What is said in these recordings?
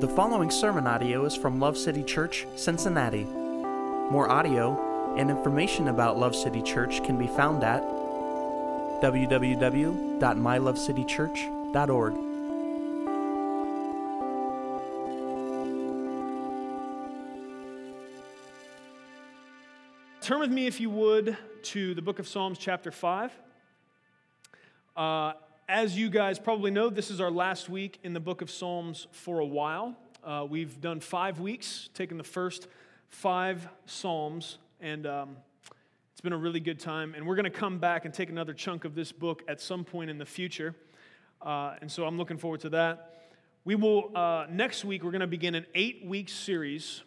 The following sermon audio is from Love City Church, Cincinnati. More audio and information about Love City Church can be found at www.mylovecitychurch.org. Turn with me, if you would, to the book of Psalms, chapter 5. Uh, as you guys probably know, this is our last week in the book of Psalms for a while. Uh, we've done five weeks, taken the first five Psalms, and um, it's been a really good time. And we're going to come back and take another chunk of this book at some point in the future. Uh, and so I'm looking forward to that. We will, uh, next week, we're going to begin an eight week series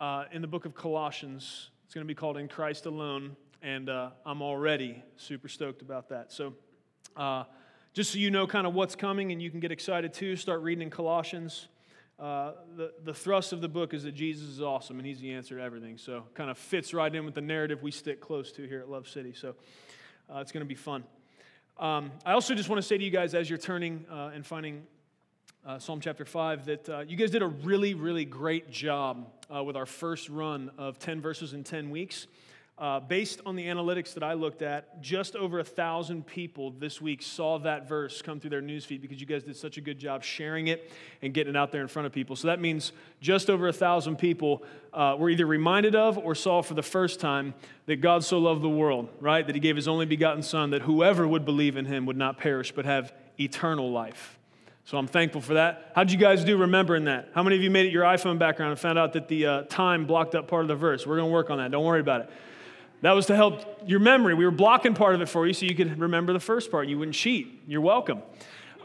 uh, in the book of Colossians. It's going to be called In Christ Alone, and uh, I'm already super stoked about that. So, uh, just so you know kind of what's coming and you can get excited too, start reading in Colossians. Uh, the, the thrust of the book is that Jesus is awesome and he's the answer to everything. So, kind of fits right in with the narrative we stick close to here at Love City. So, uh, it's going to be fun. Um, I also just want to say to you guys as you're turning uh, and finding uh, Psalm chapter 5 that uh, you guys did a really, really great job uh, with our first run of 10 verses in 10 weeks. Uh, based on the analytics that I looked at, just over a thousand people this week saw that verse come through their newsfeed because you guys did such a good job sharing it and getting it out there in front of people. So that means just over a thousand people uh, were either reminded of or saw for the first time that God so loved the world, right? That He gave His only begotten Son, that whoever would believe in Him would not perish but have eternal life. So I'm thankful for that. How'd you guys do remembering that? How many of you made it your iPhone background and found out that the uh, time blocked up part of the verse? We're going to work on that. Don't worry about it. That was to help your memory. We were blocking part of it for you so you could remember the first part. You wouldn't cheat. You're welcome.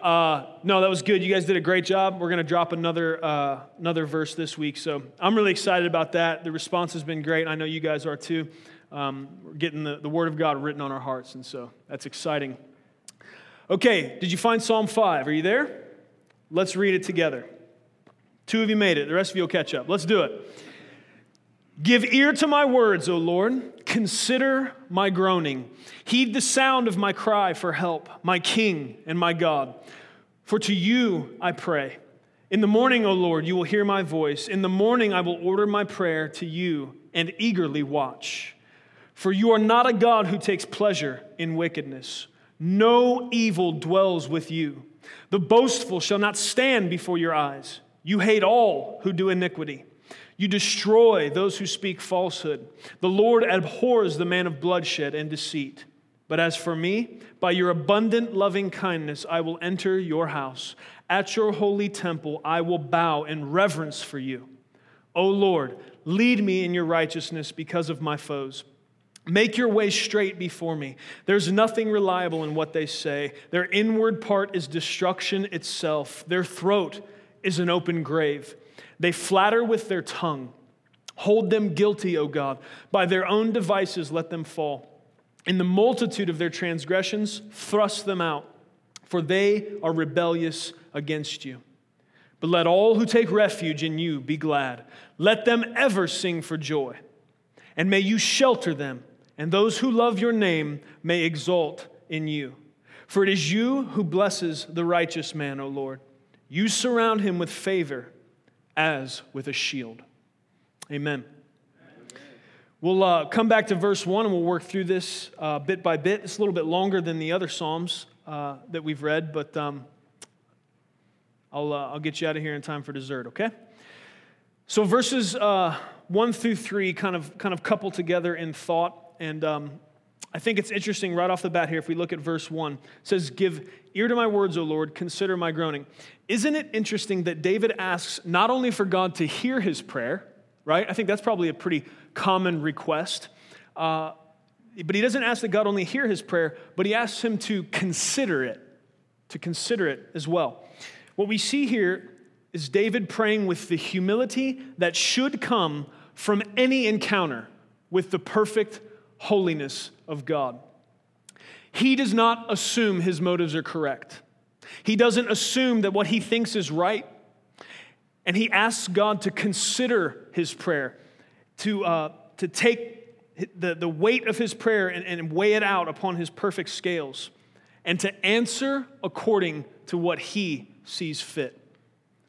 Uh, no, that was good. You guys did a great job. We're going to drop another, uh, another verse this week. So I'm really excited about that. The response has been great. I know you guys are too. Um, we're getting the, the Word of God written on our hearts, and so that's exciting. Okay, did you find Psalm 5? Are you there? Let's read it together. Two of you made it, the rest of you will catch up. Let's do it. Give ear to my words, O Lord. Consider my groaning. Heed the sound of my cry for help, my King and my God. For to you I pray. In the morning, O Lord, you will hear my voice. In the morning, I will order my prayer to you and eagerly watch. For you are not a God who takes pleasure in wickedness. No evil dwells with you. The boastful shall not stand before your eyes. You hate all who do iniquity. You destroy those who speak falsehood. The Lord abhors the man of bloodshed and deceit. But as for me, by your abundant loving kindness, I will enter your house. At your holy temple, I will bow in reverence for you. O Lord, lead me in your righteousness because of my foes. Make your way straight before me. There's nothing reliable in what they say. Their inward part is destruction itself, their throat is an open grave. They flatter with their tongue. Hold them guilty, O God. By their own devices, let them fall. In the multitude of their transgressions, thrust them out, for they are rebellious against you. But let all who take refuge in you be glad. Let them ever sing for joy. And may you shelter them and those who love your name may exult in you. For it is you who blesses the righteous man, O Lord. You surround him with favor as with a shield. Amen. We'll uh, come back to verse 1 and we'll work through this uh, bit by bit. It's a little bit longer than the other Psalms uh, that we've read, but um, I'll, uh, I'll get you out of here in time for dessert, okay? So verses uh, 1 through 3 kind of, kind of couple together in thought. And um, I think it's interesting right off the bat here if we look at verse 1. It says, Give ear to my words, O Lord, consider my groaning. Isn't it interesting that David asks not only for God to hear his prayer, right? I think that's probably a pretty common request. Uh, but he doesn't ask that God only hear his prayer, but he asks him to consider it, to consider it as well. What we see here is David praying with the humility that should come from any encounter with the perfect holiness of God. He does not assume his motives are correct. He doesn't assume that what he thinks is right. And he asks God to consider his prayer, to, uh, to take the, the weight of his prayer and, and weigh it out upon his perfect scales, and to answer according to what he sees fit.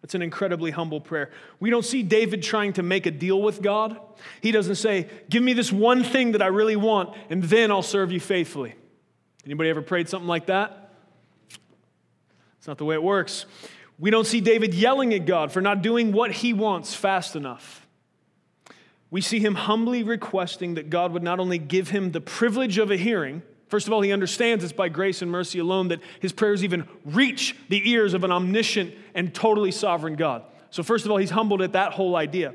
It's an incredibly humble prayer. We don't see David trying to make a deal with God. He doesn't say, Give me this one thing that I really want, and then I'll serve you faithfully. Anybody ever prayed something like that? It's not the way it works. We don't see David yelling at God for not doing what he wants fast enough. We see him humbly requesting that God would not only give him the privilege of a hearing, First of all, he understands it's by grace and mercy alone that his prayers even reach the ears of an omniscient and totally sovereign God. So, first of all, he's humbled at that whole idea.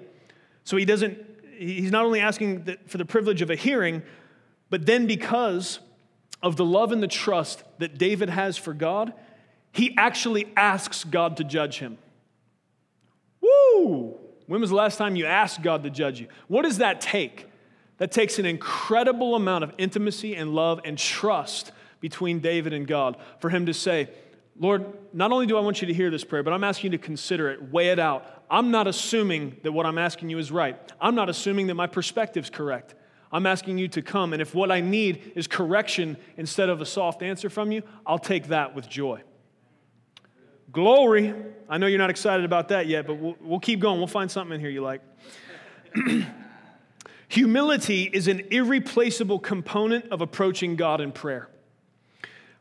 So, he doesn't, he's not only asking for the privilege of a hearing, but then because of the love and the trust that David has for God, he actually asks God to judge him. Woo! When was the last time you asked God to judge you? What does that take? That takes an incredible amount of intimacy and love and trust between David and God for him to say, Lord, not only do I want you to hear this prayer, but I'm asking you to consider it, weigh it out. I'm not assuming that what I'm asking you is right. I'm not assuming that my perspective's correct. I'm asking you to come, and if what I need is correction instead of a soft answer from you, I'll take that with joy. Glory. I know you're not excited about that yet, but we'll, we'll keep going. We'll find something in here you like. Humility is an irreplaceable component of approaching God in prayer.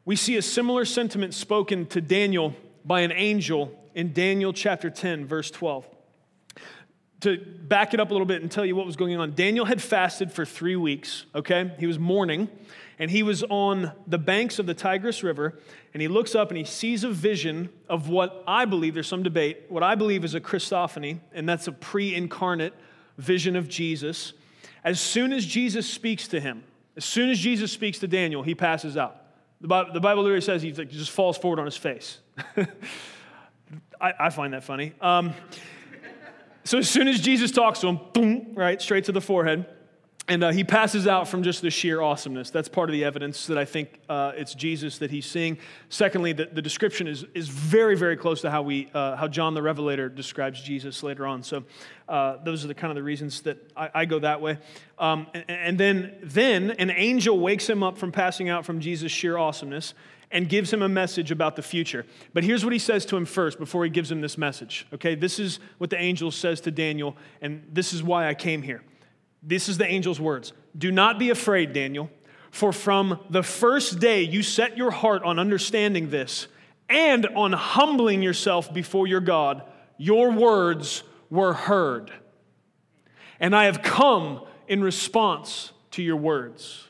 We see a similar sentiment spoken to Daniel by an angel in Daniel chapter 10, verse 12. To back it up a little bit and tell you what was going on, Daniel had fasted for three weeks, okay? He was mourning, and he was on the banks of the Tigris River, and he looks up and he sees a vision of what I believe, there's some debate, what I believe is a Christophany, and that's a pre incarnate vision of Jesus. As soon as Jesus speaks to him, as soon as Jesus speaks to Daniel, he passes out. The Bible, the Bible literally says he just falls forward on his face. I, I, find that funny. Um, so as soon as Jesus talks to him, boom, right, straight to the forehead. And uh, he passes out from just the sheer awesomeness. That's part of the evidence that I think uh, it's Jesus that he's seeing. Secondly, the, the description is, is very, very close to how, we, uh, how John the Revelator describes Jesus later on. So uh, those are the kind of the reasons that I, I go that way. Um, and, and then, then an angel wakes him up from passing out from Jesus' sheer awesomeness and gives him a message about the future. But here's what he says to him first before he gives him this message. Okay, this is what the angel says to Daniel, and this is why I came here. This is the angel's words Do not be afraid, Daniel, for from the first day you set your heart on understanding this and on humbling yourself before your God, your words were heard. And I have come in response to your words.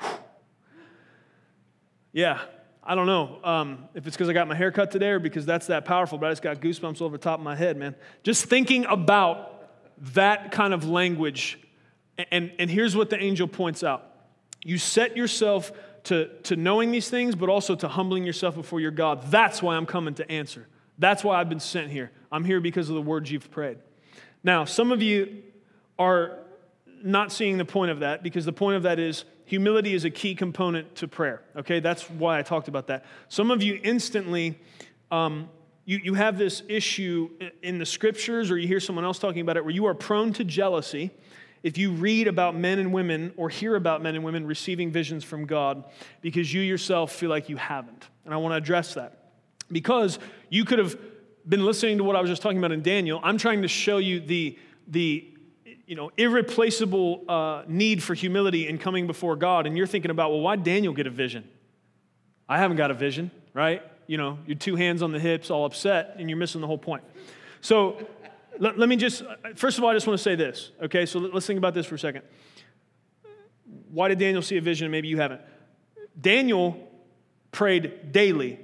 Yeah, I don't know um, if it's because I got my hair cut today or because that's that powerful, but I just got goosebumps over the top of my head, man. Just thinking about that kind of language. And, and here's what the angel points out you set yourself to, to knowing these things, but also to humbling yourself before your God. That's why I'm coming to answer. That's why I've been sent here. I'm here because of the words you've prayed. Now, some of you are not seeing the point of that because the point of that is humility is a key component to prayer. Okay, that's why I talked about that. Some of you instantly um, you, you have this issue in the scriptures, or you hear someone else talking about it, where you are prone to jealousy if you read about men and women or hear about men and women receiving visions from God because you yourself feel like you haven't. And I want to address that. Because you could have been listening to what I was just talking about in Daniel. I'm trying to show you the, the you know, irreplaceable uh, need for humility in coming before God. And you're thinking about, well, why Daniel get a vision? I haven't got a vision, right? You know, your two hands on the hips, all upset, and you're missing the whole point. So let, let me just, first of all, I just want to say this, okay? So let's think about this for a second. Why did Daniel see a vision maybe you haven't? Daniel prayed daily,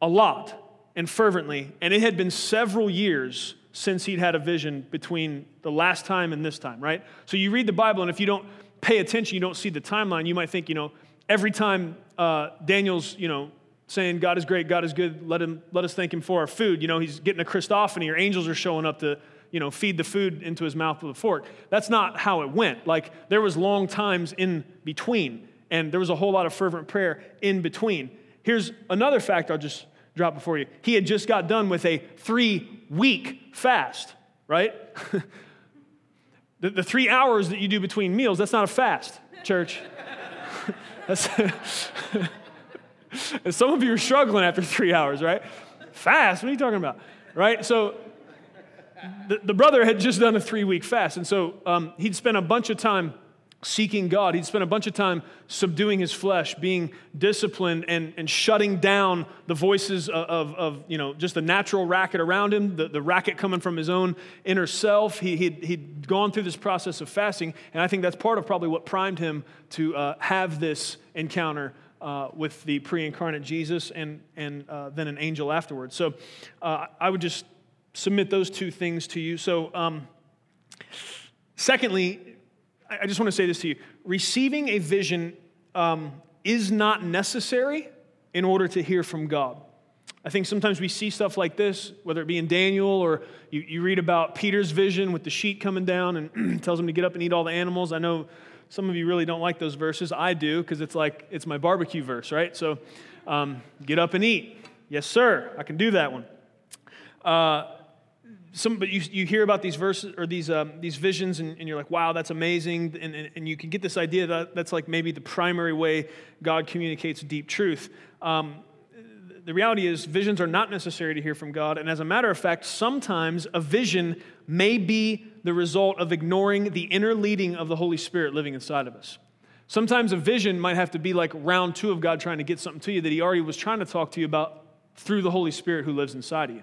a lot, and fervently, and it had been several years since he'd had a vision between the last time and this time, right? So you read the Bible, and if you don't pay attention, you don't see the timeline, you might think, you know, every time uh, Daniel's, you know, saying, God is great, God is good, let, him, let us thank him for our food. You know, he's getting a Christophany, or angels are showing up to, you know, feed the food into his mouth with a fork. That's not how it went. Like, there was long times in between, and there was a whole lot of fervent prayer in between. Here's another fact I'll just drop before you. He had just got done with a three-week fast, right? the, the three hours that you do between meals, that's not a fast, church. that's... And some of you are struggling after three hours, right? Fast, what are you talking about? right? So the, the brother had just done a three week fast. And so um, he'd spent a bunch of time seeking God. He'd spent a bunch of time subduing his flesh, being disciplined, and, and shutting down the voices of, of, of you know, just the natural racket around him, the, the racket coming from his own inner self. He, he'd, he'd gone through this process of fasting, and I think that's part of probably what primed him to uh, have this encounter uh, with the pre incarnate Jesus and, and uh, then an angel afterwards. So uh, I would just submit those two things to you. So, um, secondly, I just want to say this to you receiving a vision um, is not necessary in order to hear from God. I think sometimes we see stuff like this, whether it be in Daniel or you, you read about Peter's vision with the sheet coming down and tells him to get up and eat all the animals. I know some of you really don't like those verses. I do because it's like it's my barbecue verse, right? So um, get up and eat. Yes, sir, I can do that one. Uh, some, but you, you hear about these verses or these, um, these visions and, and, you're like, wow, that's amazing. And, and, and, you can get this idea that that's like maybe the primary way God communicates deep truth. Um, the reality is, visions are not necessary to hear from God. And as a matter of fact, sometimes a vision may be the result of ignoring the inner leading of the Holy Spirit living inside of us. Sometimes a vision might have to be like round two of God trying to get something to you that He already was trying to talk to you about through the Holy Spirit who lives inside of you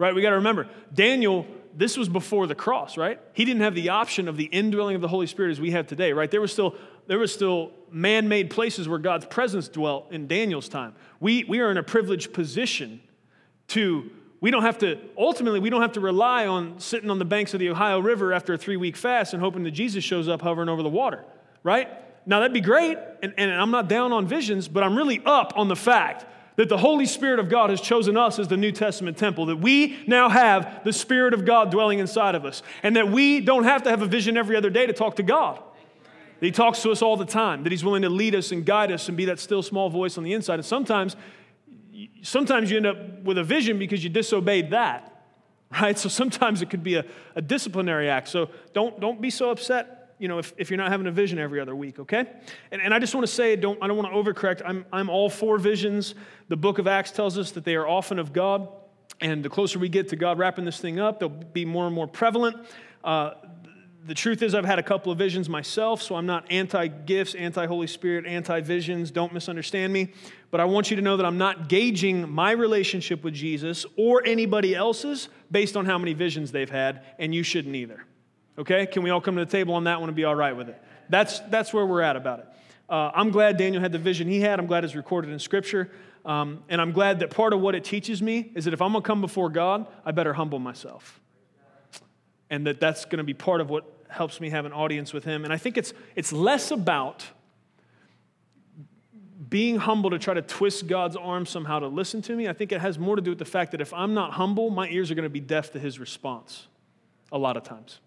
right? We got to remember, Daniel, this was before the cross, right? He didn't have the option of the indwelling of the Holy Spirit as we have today, right? There was still there was still man-made places where God's presence dwelt in Daniel's time. We we are in a privileged position to we don't have to ultimately we don't have to rely on sitting on the banks of the Ohio River after a three-week fast and hoping that Jesus shows up hovering over the water, right? Now that'd be great, and, and I'm not down on visions, but I'm really up on the fact that the Holy Spirit of God has chosen us as the New Testament temple, that we now have the Spirit of God dwelling inside of us, and that we don't have to have a vision every other day to talk to God. That He talks to us all the time, that He's willing to lead us and guide us and be that still small voice on the inside. And sometimes, sometimes you end up with a vision because you disobeyed that, right? So sometimes it could be a, a disciplinary act. So don't, don't be so upset you know, if, if you're not having a vision every other week, okay? And, and I just want to say, don't, I don't want to overcorrect. I'm, I'm all for visions. The book of Acts tells us that they are often of God. And the closer we get to God wrapping this thing up, they'll be more and more prevalent. Uh, the truth is, I've had a couple of visions myself, so I'm not anti gifts, anti Holy Spirit, anti visions. Don't misunderstand me. But I want you to know that I'm not gauging my relationship with Jesus or anybody else's based on how many visions they've had, and you shouldn't either. Okay? Can we all come to the table on that one and be all right with it? That's, that's where we're at about it. Uh, I'm glad Daniel had the vision he had. I'm glad it's recorded in Scripture. Um, and I'm glad that part of what it teaches me is that if I'm going to come before God, I better humble myself. And that that's going to be part of what helps me have an audience with Him. And I think it's, it's less about being humble to try to twist God's arm somehow to listen to me. I think it has more to do with the fact that if I'm not humble, my ears are going to be deaf to His response a lot of times.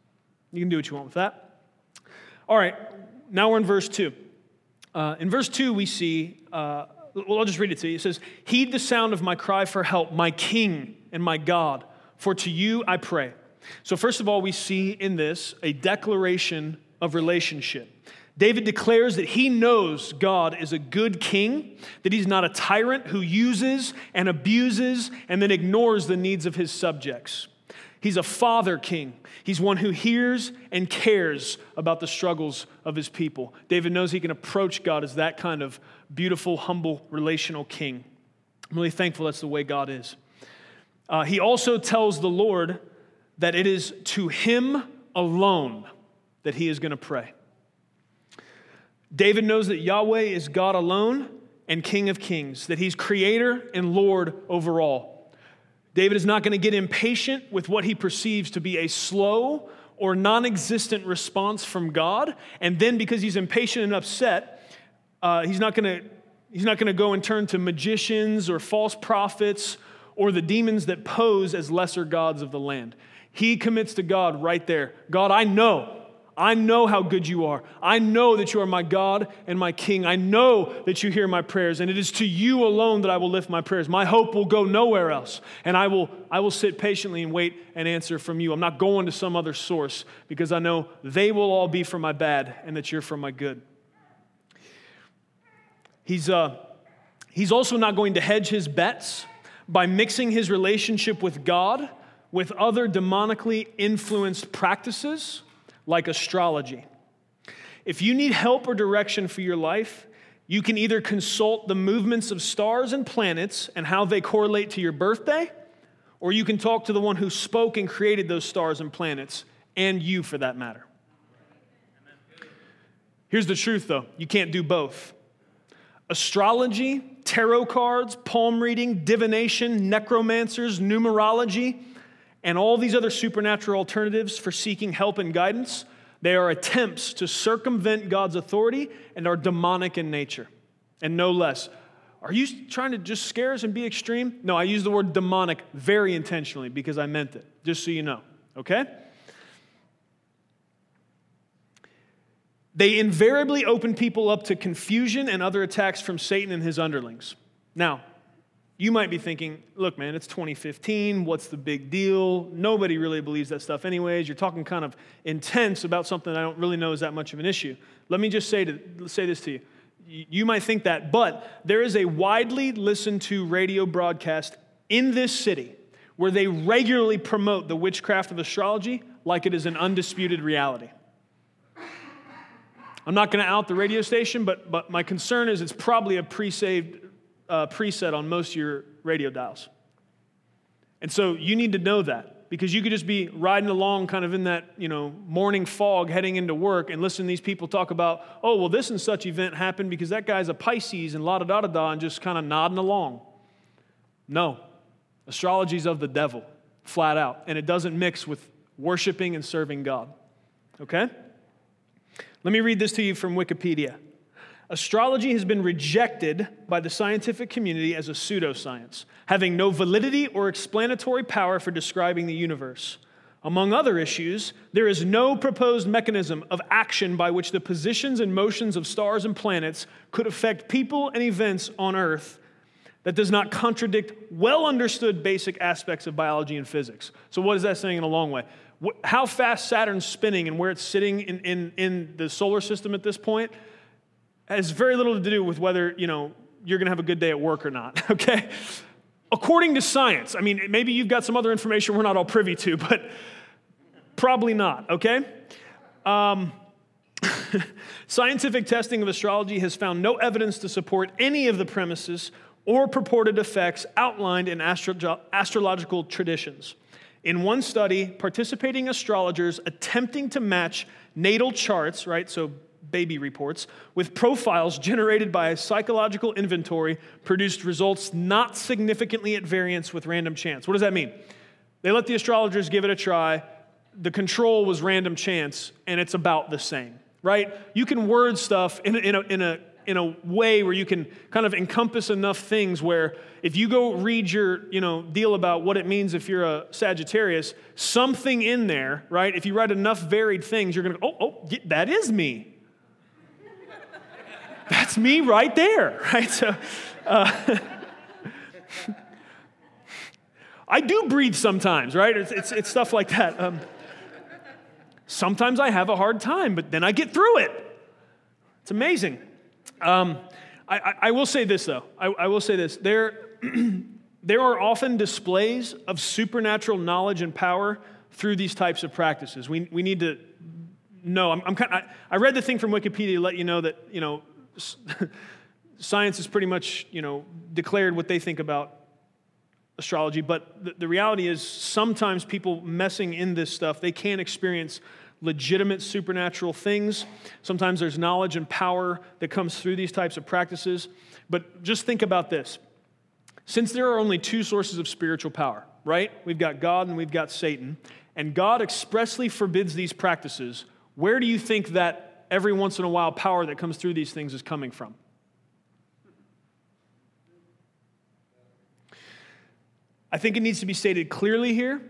You can do what you want with that. All right, now we're in verse 2. Uh, in verse 2, we see, uh, well, I'll just read it to you. It says, Heed the sound of my cry for help, my King and my God, for to you I pray. So, first of all, we see in this a declaration of relationship. David declares that he knows God is a good king, that he's not a tyrant who uses and abuses and then ignores the needs of his subjects. He's a father king. He's one who hears and cares about the struggles of his people. David knows he can approach God as that kind of beautiful, humble, relational king. I'm really thankful that's the way God is. Uh, he also tells the Lord that it is to him alone that he is going to pray. David knows that Yahweh is God alone and King of kings, that he's creator and Lord over all. David is not going to get impatient with what he perceives to be a slow or non existent response from God. And then, because he's impatient and upset, uh, he's not going to. He's not going to go and turn to magicians or false prophets or the demons that pose as lesser gods of the land. He commits to God right there. God, I know I know how good you are. I know that you are my God and my King. I know that you hear my prayers, and it is to you alone that I will lift my prayers. My hope will go nowhere else, and I will, I will sit patiently and wait and answer from you. I'm not going to some other source because I know they will all be for my bad and that you're for my good. He's, uh, he's also not going to hedge his bets by mixing his relationship with God with other demonically influenced practices like astrology. If you need help or direction for your life, you can either consult the movements of stars and planets and how they correlate to your birthday, or you can talk to the one who spoke and created those stars and planets, and you for that matter. Here's the truth though you can't do both. Astrology, tarot cards, palm reading, divination, necromancers, numerology, and all these other supernatural alternatives for seeking help and guidance they are attempts to circumvent God's authority and are demonic in nature, and no less. Are you trying to just scare us and be extreme? No, I use the word demonic very intentionally because I meant it, just so you know, okay? They invariably open people up to confusion and other attacks from Satan and his underlings. Now, you might be thinking, look, man, it's 2015. What's the big deal? Nobody really believes that stuff, anyways. You're talking kind of intense about something I don't really know is that much of an issue. Let me just say, to, say this to you. You might think that, but there is a widely listened to radio broadcast in this city where they regularly promote the witchcraft of astrology like it is an undisputed reality. I'm not going to out the radio station, but, but my concern is it's probably a pre saved uh, preset on most of your radio dials. And so you need to know that because you could just be riding along kind of in that, you know, morning fog heading into work and listen to these people talk about, oh, well, this and such event happened because that guy's a Pisces and la da da da da and just kind of nodding along. No. Astrology's of the devil, flat out. And it doesn't mix with worshiping and serving God. Okay? Let me read this to you from Wikipedia. Astrology has been rejected by the scientific community as a pseudoscience, having no validity or explanatory power for describing the universe. Among other issues, there is no proposed mechanism of action by which the positions and motions of stars and planets could affect people and events on Earth that does not contradict well understood basic aspects of biology and physics. So, what is that saying in a long way? How fast Saturn's spinning and where it's sitting in, in, in the solar system at this point has very little to do with whether, you know, you're going to have a good day at work or not, okay? According to science, I mean, maybe you've got some other information we're not all privy to, but probably not, okay? Um, scientific testing of astrology has found no evidence to support any of the premises or purported effects outlined in astro- astrological traditions. In one study, participating astrologers attempting to match natal charts, right, so baby reports, with profiles generated by a psychological inventory, produced results not significantly at variance with random chance. What does that mean? They let the astrologers give it a try. The control was random chance, and it's about the same, right? You can word stuff in a, in a, in a in a way where you can kind of encompass enough things where if you go read your you know deal about what it means if you're a sagittarius something in there right if you write enough varied things you're going to oh oh that is me that's me right there, right? So, uh, I do breathe sometimes, right? It's, it's, it's stuff like that. Um, sometimes I have a hard time, but then I get through it. It's amazing. Um, I, I, I, will say this, though. I, I will say this. There, there are often displays of supernatural knowledge and power through these types of practices. We, we need to know. I'm, I'm kind of, I, I read the thing from Wikipedia to let you know that, you know, science has pretty much, you know, declared what they think about astrology, but the, the reality is sometimes people messing in this stuff, they can't experience legitimate supernatural things. Sometimes there's knowledge and power that comes through these types of practices. But just think about this. Since there are only two sources of spiritual power, right? We've got God and we've got Satan, and God expressly forbids these practices, where do you think that every once in a while power that comes through these things is coming from. I think it needs to be stated clearly here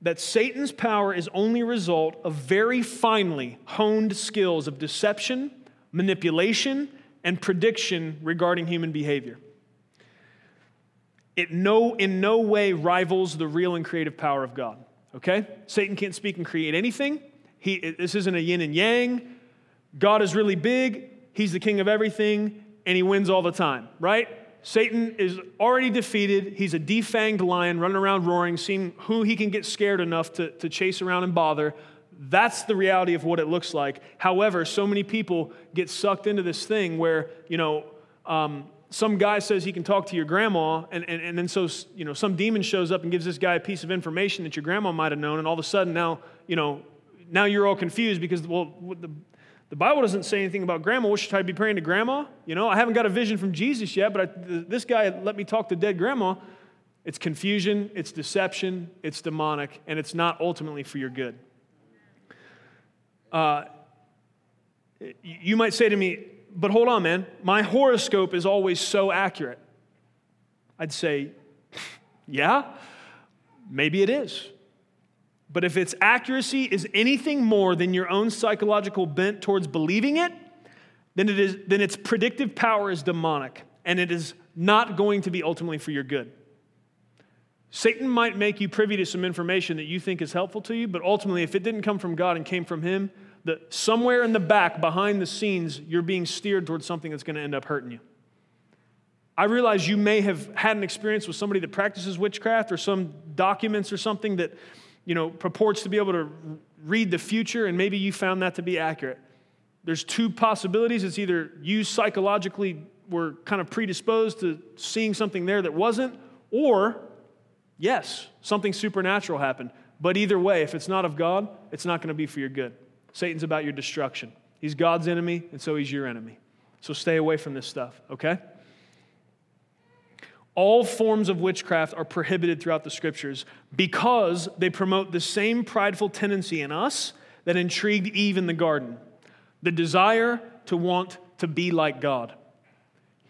that Satan's power is only a result of very finely honed skills of deception, manipulation, and prediction regarding human behavior. It no, in no way rivals the real and creative power of God. Okay? Satan can't speak and create anything. He, this isn't a yin and yang. God is really big, He's the king of everything, and He wins all the time, right? Satan is already defeated. He's a defanged lion running around roaring, seeing who he can get scared enough to, to chase around and bother. That's the reality of what it looks like. However, so many people get sucked into this thing where, you know, um, some guy says he can talk to your grandma, and, and, and then so, you know, some demon shows up and gives this guy a piece of information that your grandma might have known, and all of a sudden now, you know, now you're all confused because, well, the, the Bible doesn't say anything about grandma. What should I be praying to grandma? You know, I haven't got a vision from Jesus yet, but I, this guy let me talk to dead grandma. It's confusion, it's deception, it's demonic, and it's not ultimately for your good. Uh, you might say to me, but hold on, man, my horoscope is always so accurate. I'd say, yeah, maybe it is. But if its accuracy is anything more than your own psychological bent towards believing it, then, it is, then its predictive power is demonic and it is not going to be ultimately for your good. Satan might make you privy to some information that you think is helpful to you, but ultimately, if it didn't come from God and came from Him, that somewhere in the back, behind the scenes, you're being steered towards something that's going to end up hurting you. I realize you may have had an experience with somebody that practices witchcraft or some documents or something that, you know, purports to be able to read the future, and maybe you found that to be accurate. There's two possibilities. It's either you psychologically were kind of predisposed to seeing something there that wasn't, or yes, something supernatural happened. But either way, if it's not of God, it's not going to be for your good. Satan's about your destruction. He's God's enemy, and so he's your enemy. So stay away from this stuff, okay? All forms of witchcraft are prohibited throughout the scriptures because they promote the same prideful tendency in us that intrigued Eve in the garden the desire to want to be like God.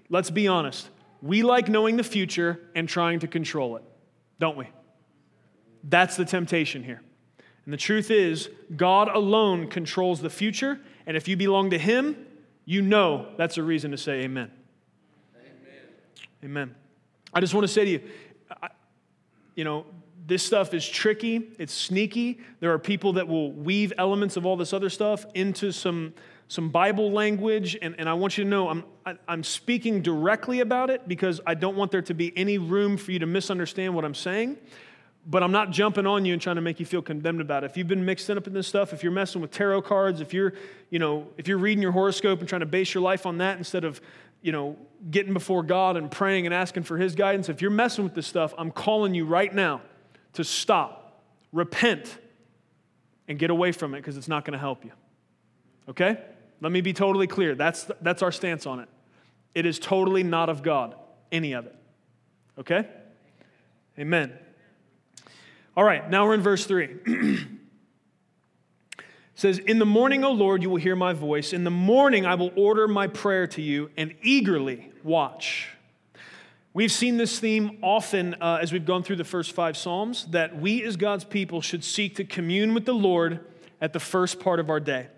Let's be honest. We like knowing the future and trying to control it, don't we? That's the temptation here. And the truth is, God alone controls the future, and if you belong to Him, you know that's a reason to say amen. Amen. amen. I just want to say to you, I, you know, this stuff is tricky, it's sneaky. There are people that will weave elements of all this other stuff into some, some Bible language, and, and I want you to know I'm, I, am i am speaking directly about it because I don't want there to be any room for you to misunderstand what I'm saying but I'm not jumping on you and trying to make you feel condemned about it. If you've been mixed up in this stuff, if you're messing with tarot cards, if you're, you know, if you're reading your horoscope and trying to base your life on that instead of, you know, getting before God and praying and asking for his guidance, if you're messing with this stuff, I'm calling you right now to stop, repent, and get away from it because it's not going to help you. Okay? Let me be totally clear. That's, that's our stance on it. It is totally not of God, any of it. Okay? Amen. All right, now we're in verse 3. it says, In the morning, O Lord, you will hear my voice. In the morning, I will order my prayer to you and eagerly watch. We've seen this theme often uh, as we've gone through the first five Psalms that we as God's people should seek to commune with the Lord at the first part of our day.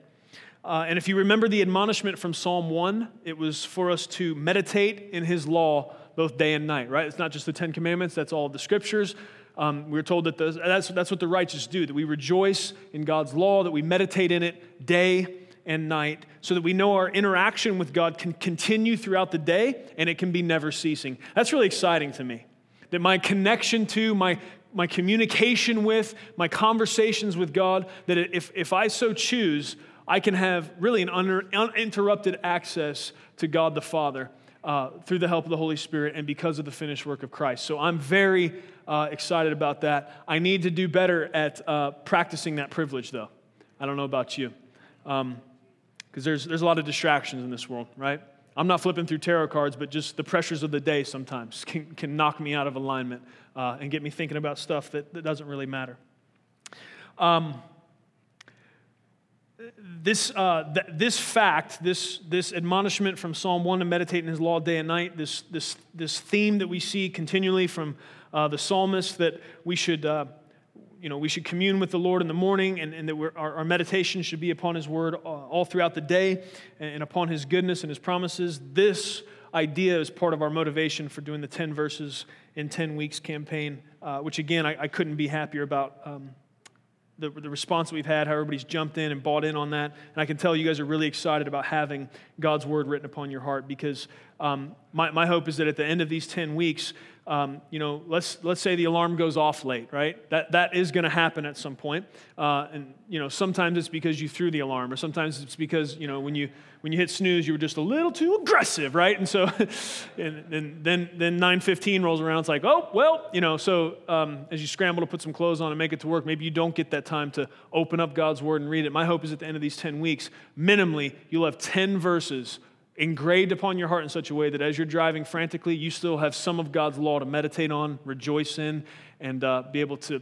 Uh, and if you remember the admonishment from Psalm 1, it was for us to meditate in His law both day and night, right? It's not just the Ten Commandments, that's all of the scriptures. Um, we are told that that's, that's what the righteous do, that we rejoice in God's law, that we meditate in it day and night, so that we know our interaction with God can continue throughout the day and it can be never ceasing. That's really exciting to me. That my connection to, my, my communication with, my conversations with God, that if, if I so choose, I can have really an uninterrupted access to God the Father uh, through the help of the Holy Spirit and because of the finished work of Christ. So I'm very uh, excited about that. I need to do better at uh, practicing that privilege, though. I don't know about you. Because there's, there's a lot of distractions in this world, right? I'm not flipping through tarot cards, but just the pressures of the day sometimes can, can knock me out of alignment uh, and get me thinking about stuff that, that doesn't really matter. Um, this, uh, th- this fact, this, this admonishment from Psalm 1 to meditate in his law day and night, this, this, this theme that we see continually from uh, the psalmist that we should, uh, you know, we should commune with the Lord in the morning and, and that our, our, meditation should be upon his word all throughout the day and, and upon his goodness and his promises. This idea is part of our motivation for doing the 10 verses in 10 weeks campaign, uh, which again, I, I, couldn't be happier about. Um, the, the response that we've had, how everybody's jumped in and bought in on that. And I can tell you guys are really excited about having God's word written upon your heart because uh, um, my, my hope is that at the end of these 10 weeks, um, you know, let's, let's say the alarm goes off late, right? That, that is going to happen at some point. Uh, and, you know, sometimes it's because you threw the alarm, or sometimes it's because, you know, when you, when you hit snooze, you were just a little too aggressive, right? And so, and, and then, then 9.15 rolls around, it's like, oh, well, you know, so um, as you scramble to put some clothes on and make it to work, maybe you don't get that time to open up God's word and read it. My hope is at the end of these 10 weeks, minimally, you'll have 10 verses engraved upon your heart in such a way that as you're driving frantically, you still have some of God's law to meditate on, rejoice in, and uh, be able to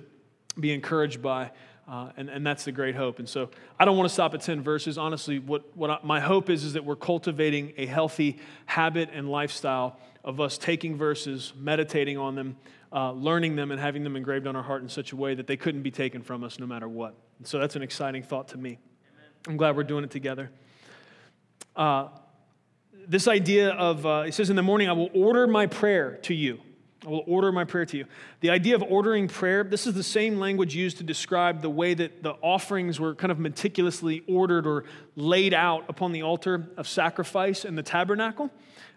be encouraged by. Uh, and, and that's the great hope. And so I don't want to stop at 10 verses. Honestly, what, what I, my hope is is that we're cultivating a healthy habit and lifestyle of us taking verses, meditating on them, uh, learning them, and having them engraved on our heart in such a way that they couldn't be taken from us no matter what. And so that's an exciting thought to me. I'm glad we're doing it together. Uh, this idea of, uh, it says, in the morning, I will order my prayer to you. I will order my prayer to you. The idea of ordering prayer, this is the same language used to describe the way that the offerings were kind of meticulously ordered or laid out upon the altar of sacrifice in the tabernacle,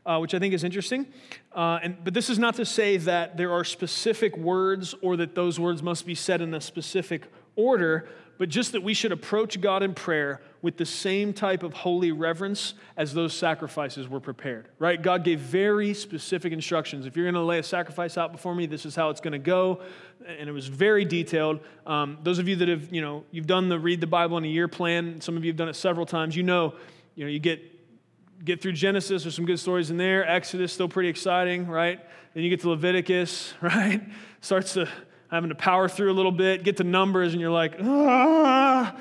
uh, which I think is interesting. Uh, and, but this is not to say that there are specific words or that those words must be said in a specific order, but just that we should approach God in prayer with the same type of holy reverence as those sacrifices were prepared, right? God gave very specific instructions. If you're going to lay a sacrifice out before me, this is how it's going to go. And it was very detailed. Um, those of you that have, you know, you've done the read the Bible in a year plan, some of you have done it several times, you know, you know, you get get through Genesis, there's some good stories in there. Exodus, still pretty exciting, right? Then you get to Leviticus, right? Starts to having to power through a little bit, get to Numbers, and you're like, ah,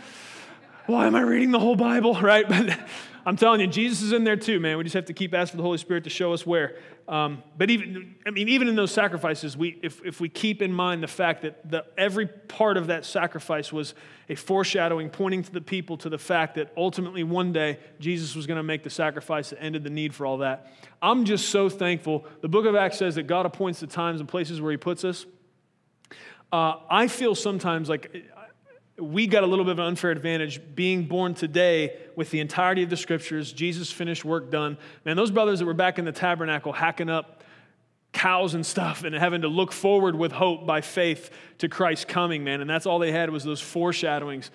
why am I reading the whole Bible, right? But I'm telling you, Jesus is in there too, man. We just have to keep asking the Holy Spirit to show us where. Um, but even, I mean, even in those sacrifices, we, if, if we keep in mind the fact that the, every part of that sacrifice was a foreshadowing, pointing to the people to the fact that ultimately one day Jesus was going to make the sacrifice that ended the need for all that. I'm just so thankful. The book of Acts says that God appoints the times and places where He puts us. Uh, I feel sometimes like we got a little bit of an unfair advantage being born today with the entirety of the scriptures, Jesus' finished work done. Man, those brothers that were back in the tabernacle hacking up cows and stuff and having to look forward with hope by faith to Christ's coming, man. And that's all they had was those foreshadowings.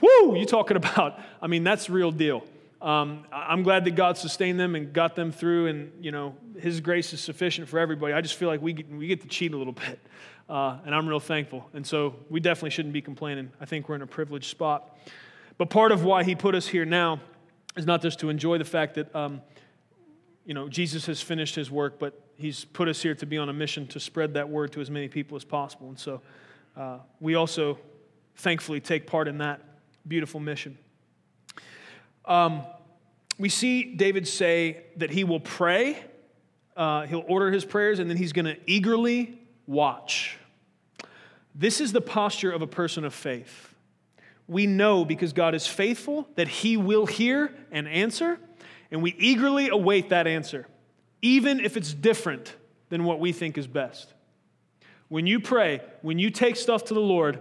Woo, you talking about, I mean, that's real deal. Um, I'm glad that God sustained them and got them through, and, you know, His grace is sufficient for everybody. I just feel like we get, we get to cheat a little bit. Uh, and I'm real thankful. And so we definitely shouldn't be complaining. I think we're in a privileged spot. But part of why he put us here now is not just to enjoy the fact that, um, you know, Jesus has finished his work, but he's put us here to be on a mission to spread that word to as many people as possible. And so uh, we also thankfully take part in that beautiful mission. Um, we see David say that he will pray, uh, he'll order his prayers, and then he's going to eagerly watch. This is the posture of a person of faith. We know because God is faithful that He will hear and answer, and we eagerly await that answer, even if it's different than what we think is best. When you pray, when you take stuff to the Lord,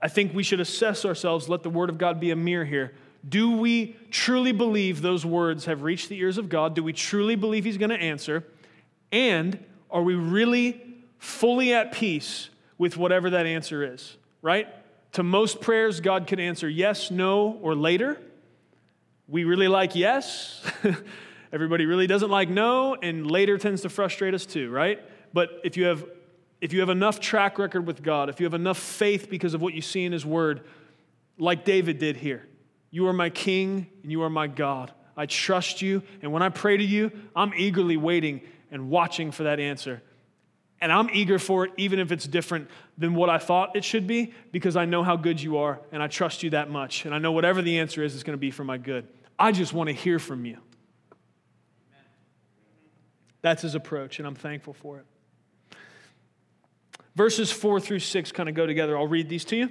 I think we should assess ourselves, let the Word of God be a mirror here. Do we truly believe those words have reached the ears of God? Do we truly believe He's going to answer? And are we really fully at peace with whatever that answer is, right? To most prayers, God could answer yes, no, or later. We really like yes. Everybody really doesn't like no, and later tends to frustrate us too, right? But if you have if you have enough track record with God, if you have enough faith because of what you see in His Word, like David did here, you are my King and you are my God. I trust you, and when I pray to you, I'm eagerly waiting and watching for that answer. And I'm eager for it, even if it's different than what I thought it should be, because I know how good you are and I trust you that much. And I know whatever the answer is, it's going to be for my good. I just want to hear from you. That's his approach, and I'm thankful for it. Verses four through six kind of go together. I'll read these to you.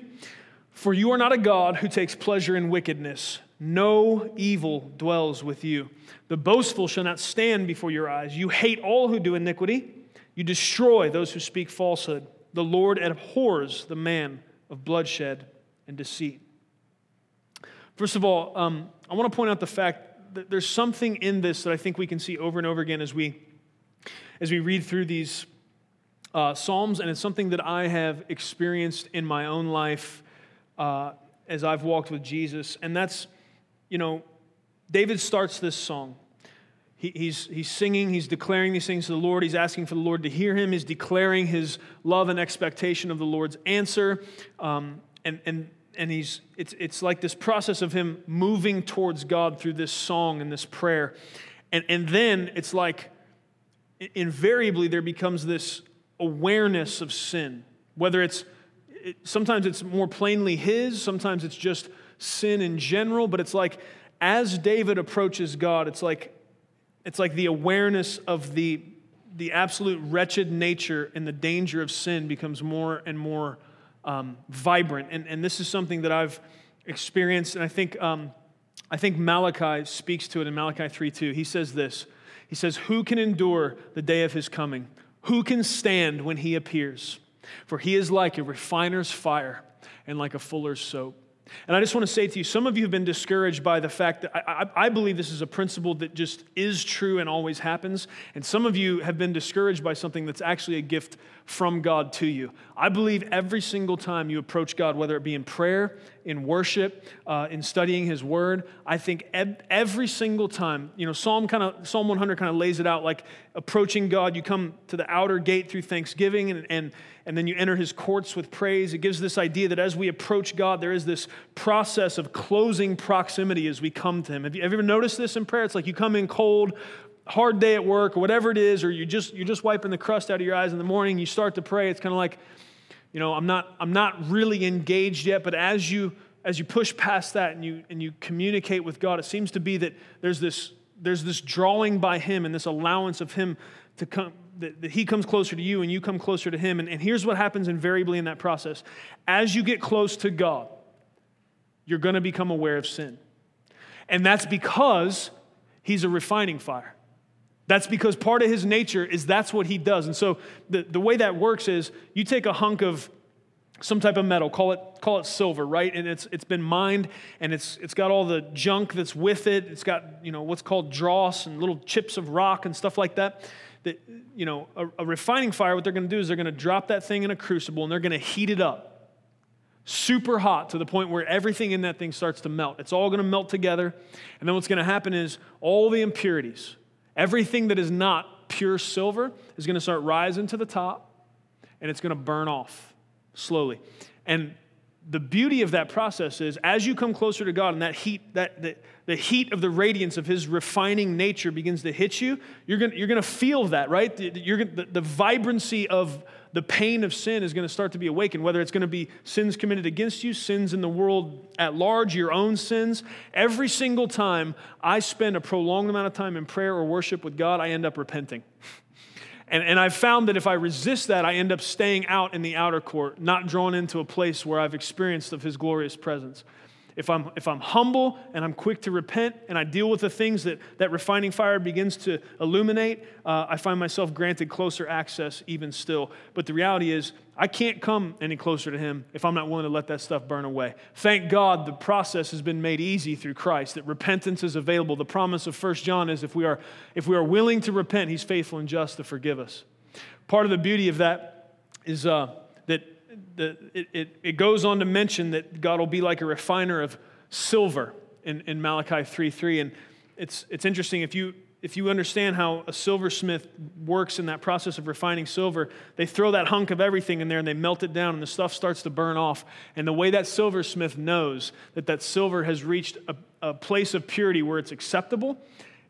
For you are not a God who takes pleasure in wickedness. No evil dwells with you. The boastful shall not stand before your eyes. You hate all who do iniquity. You destroy those who speak falsehood. The Lord abhors the man of bloodshed and deceit. First of all, um, I want to point out the fact that there's something in this that I think we can see over and over again as we, as we read through these uh, Psalms, and it's something that I have experienced in my own life uh, as I've walked with Jesus. And that's, you know, David starts this song. He, he's, he's singing, he's declaring these things to the Lord, he's asking for the Lord to hear him, he's declaring his love and expectation of the Lord's answer. Um, and, and and he's it's it's like this process of him moving towards God through this song and this prayer. And and then it's like invariably there becomes this awareness of sin. Whether it's it, sometimes it's more plainly his, sometimes it's just sin in general, but it's like as David approaches God, it's like it's like the awareness of the the absolute wretched nature and the danger of sin becomes more and more um, vibrant. And, and this is something that I've experienced, and I think, um, I think Malachi speaks to it in Malachi 3 2. He says this He says, Who can endure the day of his coming? Who can stand when he appears? For he is like a refiner's fire and like a fuller's soap. And I just want to say to you, some of you have been discouraged by the fact that I, I, I, believe this is a principle that just is true and always happens. And some of you have been discouraged by something that's actually a gift from God to you. I believe every single time you approach God, whether it be in prayer, in worship, uh, in studying His Word, I think every single time, you know, Psalm kind of Psalm 100 kind of lays it out like approaching God. You come to the outer gate through thanksgiving, and, and and then you enter His courts with praise. It gives this idea that as we approach God, there is this process of closing proximity as we come to Him. Have you ever noticed this in prayer? It's like you come in cold, hard day at work or whatever it is, or you just you're just wiping the crust out of your eyes in the morning, you start to pray, it's kind of like, you know, I'm not I'm not really engaged yet, but as you as you push past that and you and you communicate with God, it seems to be that there's this there's this drawing by him and this allowance of him to come that, that he comes closer to you and you come closer to him. And, and here's what happens invariably in that process. As you get close to God, you're going to become aware of sin. And that's because he's a refining fire. That's because part of his nature is that's what he does. And so the, the way that works is you take a hunk of some type of metal, call it, call it silver, right? And it's, it's been mined and it's, it's got all the junk that's with it. It's got, you know, what's called dross and little chips of rock and stuff like that. That, you know, a, a refining fire, what they're going to do is they're going to drop that thing in a crucible and they're going to heat it up super hot to the point where everything in that thing starts to melt. It's all going to melt together. And then what's going to happen is all the impurities, Everything that is not pure silver is going to start rising to the top and it's going to burn off slowly. And the beauty of that process is as you come closer to God and that heat, that, the, heat of the radiance of his refining nature begins to hit you, you're gonna, you're gonna feel that, right? You're the, the vibrancy of the pain of sin is to start to be awakened, whether it's to be sins committed against you, sins in the world at large, your own sins. Every single time I spend a prolonged amount of time in prayer or worship with God, I end up repenting. And, and I've found that if I resist that, I end up staying out in the outer court, not drawn into a place where I've experienced of His glorious presence. If I'm, if I'm humble and I'm quick to repent and I deal with the things that that refining fire begins to illuminate, uh, I find myself granted closer access even still. But the reality is, I can't come any closer to Him if I'm not willing to let that stuff burn away. Thank God the process has been made easy through Christ, that repentance is available. The promise of 1 John is if we are, if we are willing to repent, He's faithful and just to forgive us. Part of the beauty of that is uh, that the, it, it, it, goes on to mention that God will be like a refiner of silver in, in Malachi 3 3. And it's, it's interesting if you, if you understand how a silversmith works in that process of refining silver, they throw that hunk of everything in there and they melt it down and the stuff starts to burn off. And the way that silversmith knows that that silver has reached a, a place of purity where it's acceptable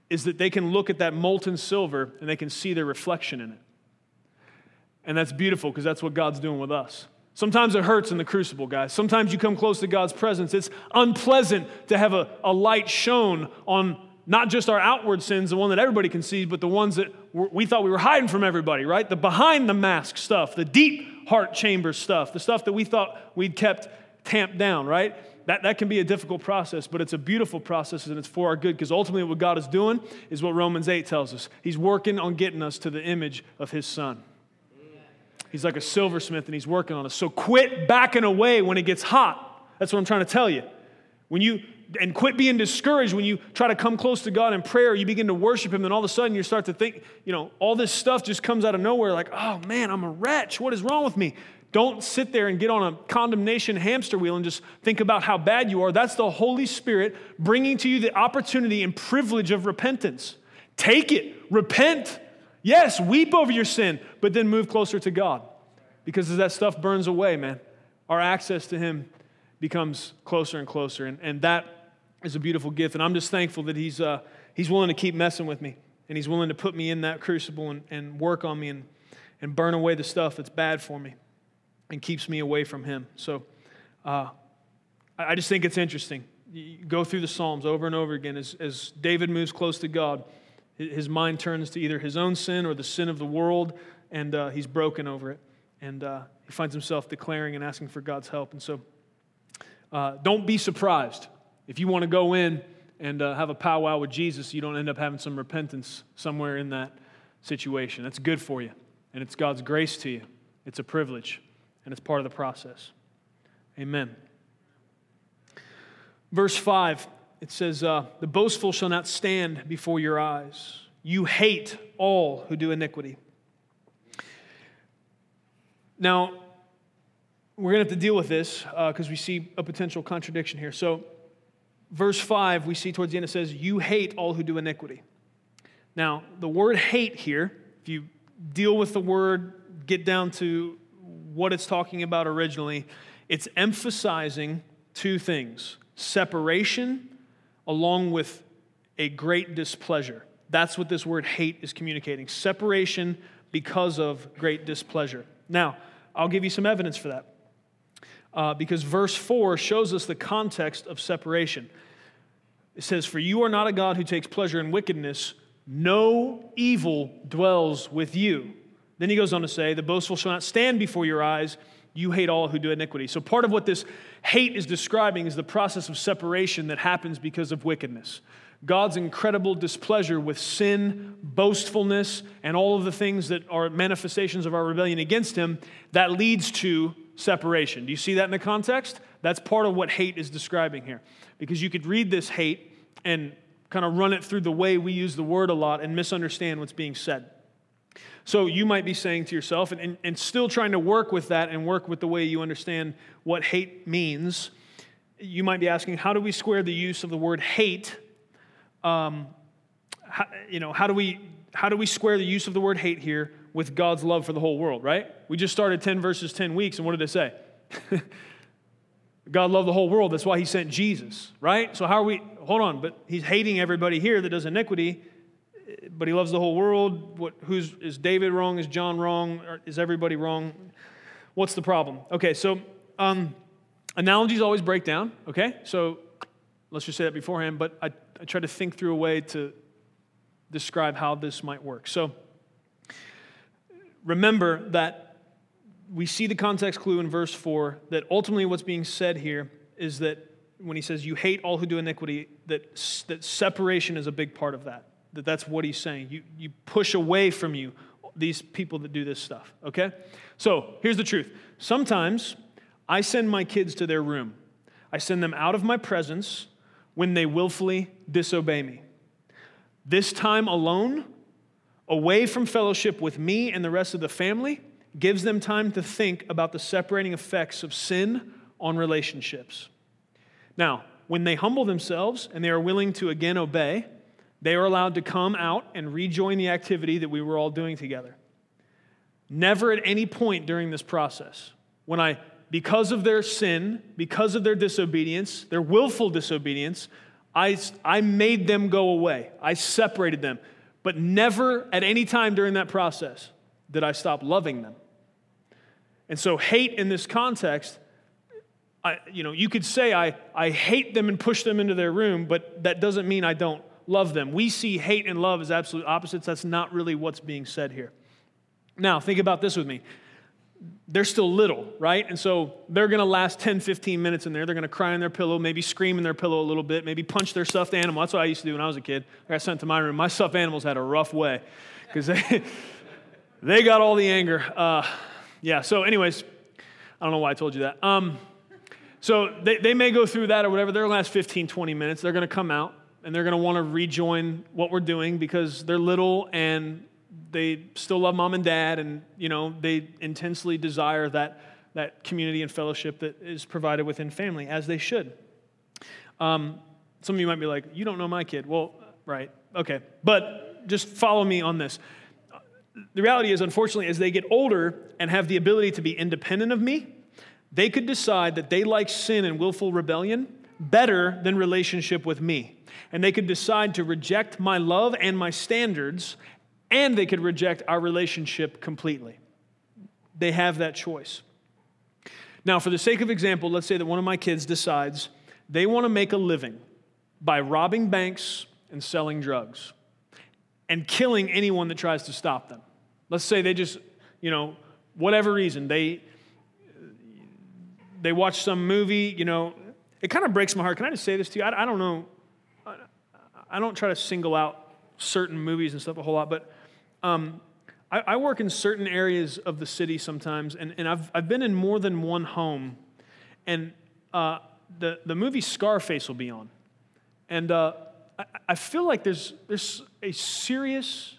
is that they can look at that molten silver and they can see their reflection in it. And that's beautiful because that's what God's doing with us. Sometimes it hurts in the crucible, guys. Sometimes you come close to God's presence. It's unpleasant to have a, a light shown on not just our outward sins, the one that everybody can see, but the ones that we thought we were hiding from everybody, right? The behind the mask stuff, the deep heart chamber stuff, the stuff that we thought we'd kept tamped down, right? That, that can be a difficult process, but it's a beautiful process and it's for our good because ultimately what God is doing is what Romans 8 tells us. He's working on getting us to the image of His Son. He's like a silversmith and he's working on us. So quit backing away when it gets hot. That's what I'm trying to tell you. When you and quit being discouraged when you try to come close to God in prayer, you begin to worship Him, and all of a sudden you start to think, you know, all this stuff just comes out of nowhere like, oh man, I'm a wretch. What is wrong with me? Don't sit there and get on a condemnation hamster wheel and just think about how bad you are. That's the Holy Spirit bringing to you the opportunity and privilege of repentance. Take it, repent. Yes, weep over your sin, but then move closer to God. Because as that stuff burns away, man, our access to Him becomes closer and closer. And, and that is a beautiful gift. And I'm just thankful that He's, uh, he's willing to keep messing with me and He's willing to put me in that crucible and, and work on me and, and burn away the stuff that's bad for me and keeps me away from Him. So uh, I just think it's interesting. You go through the Psalms over and over again as, as David moves close to God. His mind turns to either his own sin or the sin of the world, and uh, he's broken over it. And uh, he finds himself declaring and asking for God's help. And so uh, don't be surprised. If you want to go in and uh, have a powwow with Jesus, you don't end up having some repentance somewhere in that situation. That's good for you, and it's God's grace to you. It's a privilege, and it's part of the process. Amen. Verse 5, it says, uh, The boastful shall not stand before your eyes. You hate all who do iniquity. Now, we're going to have to deal with this because uh, we see a potential contradiction here. So, verse 5, we see towards the end it says, You hate all who do iniquity. Now, the word hate here, if you deal with the word, get down to what it's talking about originally, it's emphasizing two things separation along with a great displeasure. That's what this word hate is communicating separation because of great displeasure. Now, I'll give you some evidence for that uh, because verse 4 shows us the context of separation. It says, For you are not a God who takes pleasure in wickedness, no evil dwells with you. Then he goes on to say, The boastful shall not stand before your eyes. You hate all who do iniquity. So, part of what this hate is describing is the process of separation that happens because of wickedness. God's incredible displeasure with sin, boastfulness, and all of the things that are manifestations of our rebellion against Him, that leads to separation. Do you see that in the context? That's part of what hate is describing here. Because you could read this hate and kind of run it through the way we use the word a lot and misunderstand what's being said. So you might be saying to yourself, and, and, and still trying to work with that and work with the way you understand what hate means, you might be asking, how do we square the use of the word hate? Um, how, you know, how do we how do we square the use of the word hate here with God's love for the whole world, right? We just started 10 verses, 10 weeks, and what did it say? God loved the whole world. That's why he sent Jesus, right? So, how are we? Hold on, but he's hating everybody here that does iniquity, but he loves the whole world. What, who's, is David wrong? Is John wrong? Is everybody wrong? What's the problem? Okay, so um, analogies always break down, okay? So, let's just say that beforehand, but I, I try to think through a way to describe how this might work. So, remember that we see the context clue in verse 4 that ultimately what's being said here is that when he says you hate all who do iniquity that, that separation is a big part of that that that's what he's saying. You, you push away from you these people that do this stuff okay? So here's the truth. Sometimes i send my kids to their room. I send them out of my presence when they willfully disobey me. This time alone away from fellowship with me and the rest of the family gives them time to think about the separating effects of sin on relationships. Now, when they humble themselves and they are willing to again obey, they were allowed to come out and rejoin the activity that we were all doing together. Never at any point during this process, when I, because of their sin, because of their disobedience, their willful disobedience, I, I made them go away. I separated them. But never at any time during that process did I stop loving them. And so, hate in this context, I, you know, you could say I, I hate them and push them into their room, but that doesn't mean I don't love them. We see hate and love as absolute opposites. That's not really what's being said here. Now, think about this with me they're still little, right? And so they're going to last 10, 15 minutes in there. They're going to cry in their pillow, maybe scream in their pillow a little bit, maybe punch their stuffed animal. That's what I used to do when I was a kid. I got sent to my room. My stuffed animals had a rough way because they, they got all the anger. Uh, yeah, so, anyways, I don't know why I told you that. Um, So they, they may go through that or whatever. To last 15, 20 minutes. They're going to come out and they're going to want to rejoin what we're doing because they're little and they still love mom and dad and, you know, they intensely desire that, that community and fellowship that is provided within family, as they should. Um, some of you might be like, you don't know my kid. Well, right, okay. But just follow me on this. The reality is, unfortunately, as they get older and have the ability to be independent of me, they could decide that they like sin and willful rebellion better than relationship with me. And they could decide to reject my love and my standards, and they could reject our relationship completely. They have that choice. Now, for the sake of example, let's say that one of my kids decides they want to make a living by robbing banks and selling drugs and killing anyone that tries to stop them. Let's say they just, you know, whatever reason, they they watch some movie, you know, it kind of breaks my heart. Can I just say this to you? I, I don't know. I, don't try to single out certain movies and stuff a whole lot, but um, I, I, work in certain areas of the city sometimes, and, and I've, I've been in more than one home, and uh, the, the movie Scarface will be on. And uh, I, I feel like there's, there's a serious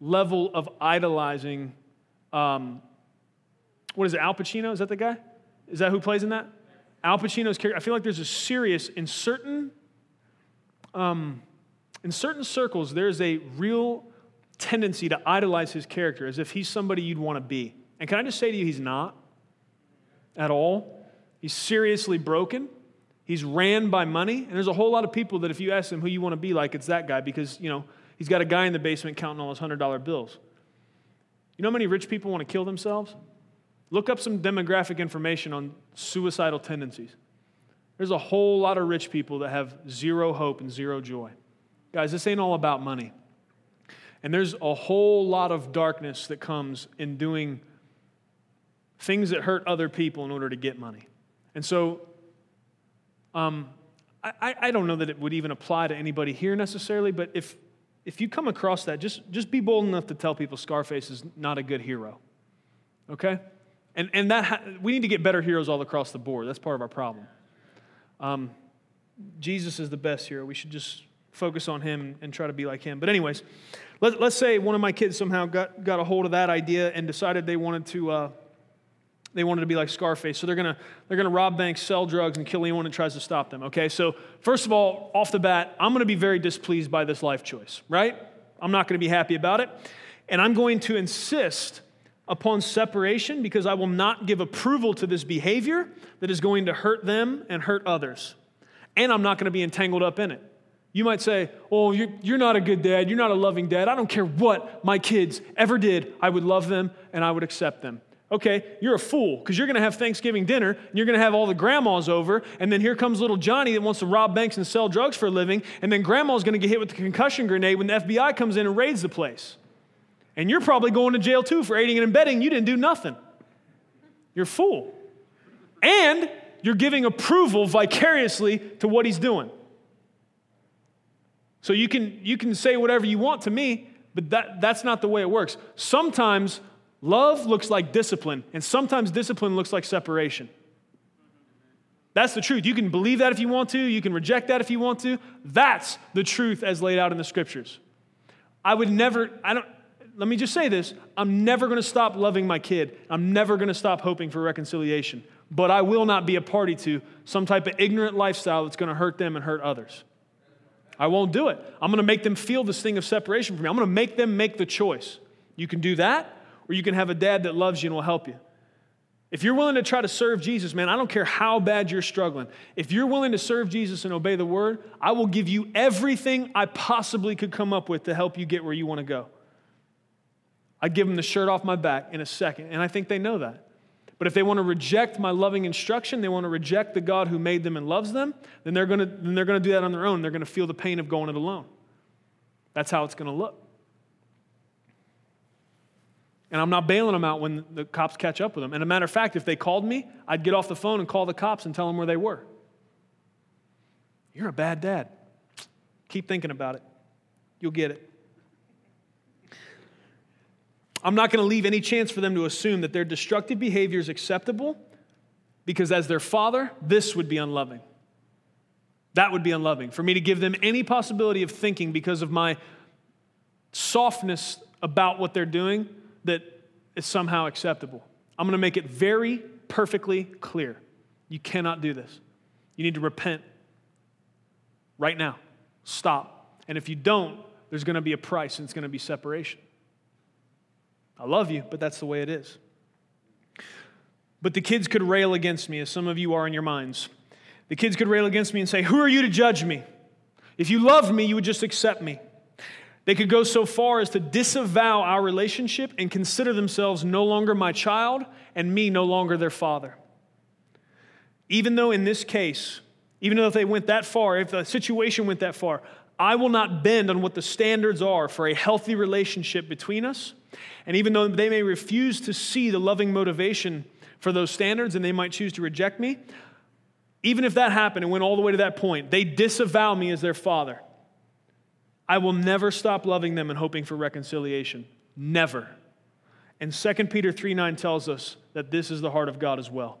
level of idolizing. Um, what is it, Al Pacino? Is that the guy? Is that who plays in that? Al Pacino's character. I feel like there's a serious, in certain, um, in certain circles, there's a real tendency to idolize his character as if he's somebody you'd want to be. And can I just say to you, he's not at all. He's seriously broken. He's ran by money. And there's a whole lot of people that if you ask them who you want to be like, it's that guy because, you know, he's got a guy in the basement counting all his $100 bills. You know how many rich people want to kill themselves? Look up some demographic information on suicidal tendencies. There's a whole lot of rich people that have zero hope and zero joy. Guys, this ain't all about money. And there's a whole lot of darkness that comes in doing things that hurt other people in order to get money. And so, um, I, I don't know that it would even apply to anybody here necessarily, but if, if you come across that, just, just be bold enough to tell people Scarface is not a good hero. Okay? And, and that, we need to get better heroes all across the board. That's part of our problem. Um, Jesus is the best hero. We should just focus on him and try to be like him. But, anyways, let, us say one of my kids somehow got, got a hold of that idea and decided they wanted to. Uh, they wanted to be like Scarface, so they're gonna they're gonna rob banks, sell drugs, and kill anyone that tries to stop them. Okay, so first of all, off the bat, I'm gonna be very displeased by this life choice, right? I'm not gonna be happy about it, and I'm going to insist upon separation because I will not give approval to this behavior that is going to hurt them and hurt others. And I'm not to be entangled up in it. You might say, Oh, you're not a good dad. You're not a loving dad. I don't care what my kids ever did. I would love them and I would accept them. Okay, you're a fool because you're going to have Thanksgiving dinner and you're going to have all the grandmas over, and then here comes little Johnny that wants to rob banks and sell drugs for a living, and then grandma's going to get hit with the concussion grenade when the FBI comes in and raids the place. And you're probably going to jail too for aiding and abetting. You didn't do nothing. You're a fool. And you're giving approval vicariously to what he's doing. So you can, you can say whatever you want to me, but that, that's not the way it works. Sometimes love looks like discipline, and sometimes discipline looks like separation. That's the truth. You can believe that if you want to, you can reject that if you want to. That's the truth as laid out in the scriptures. I would never, I don't, let me just say this I'm never going to stop loving my kid. I'm never going to stop hoping for reconciliation. But I will not be a party to some type of ignorant lifestyle that's going to hurt them and hurt others. I won't do it. I'm going to make them feel this thing of separation from me. I'm going to make them make the choice. You can do that, or you can have a dad that loves you and will help you. If you're willing to try to serve Jesus, man, I don't care how bad you're struggling. If you're willing to serve Jesus and obey the word, I will give you everything I possibly could come up with to help you get where you want to go. I'd give them the shirt off my back in a second. And I think they know that. But if they want to reject my loving instruction, they want to reject the God who made them and loves them, then they're going to, then they're going to do that on their own. They're going to feel the pain of going it alone. That's how it's going to look. And I'm not bailing them out when the cops catch up with them. And a matter of fact, if they called me, I'd get off the phone and call the cops and tell them where they were. You're a bad dad. Keep thinking about it. You'll get it. I'm not going to leave any chance for them to assume that their destructive behavior is acceptable Because as their father, this would be unloving. That would be unloving. For me to give them any possibility of thinking because of my softness about what they're doing that is somehow acceptable. I'm going to make it very perfectly clear. You cannot do this. You need to repent right now. Stop. And if you don't, there's going to be a price and it's going to be separation. I love you, but that's the way it is. But the kids could rail against me, as some of you are in your minds. The kids could rail against me and say, Who are you to judge me? If you loved me, you would just accept me. They could go so far as to disavow our relationship and consider themselves no longer my child and me no longer their father. Even though in this case, even though if they went that far, if the situation went that far, I will not bend on what the standards are for a healthy relationship between us. And even though they may refuse to see the loving motivation for those standards and they might choose to reject me, even if that happened and went all the way to that point, they disavow me as their father. I will never stop loving them and hoping for reconciliation. Never. And 2 Peter 3 9 tells us that this is the heart of God as well.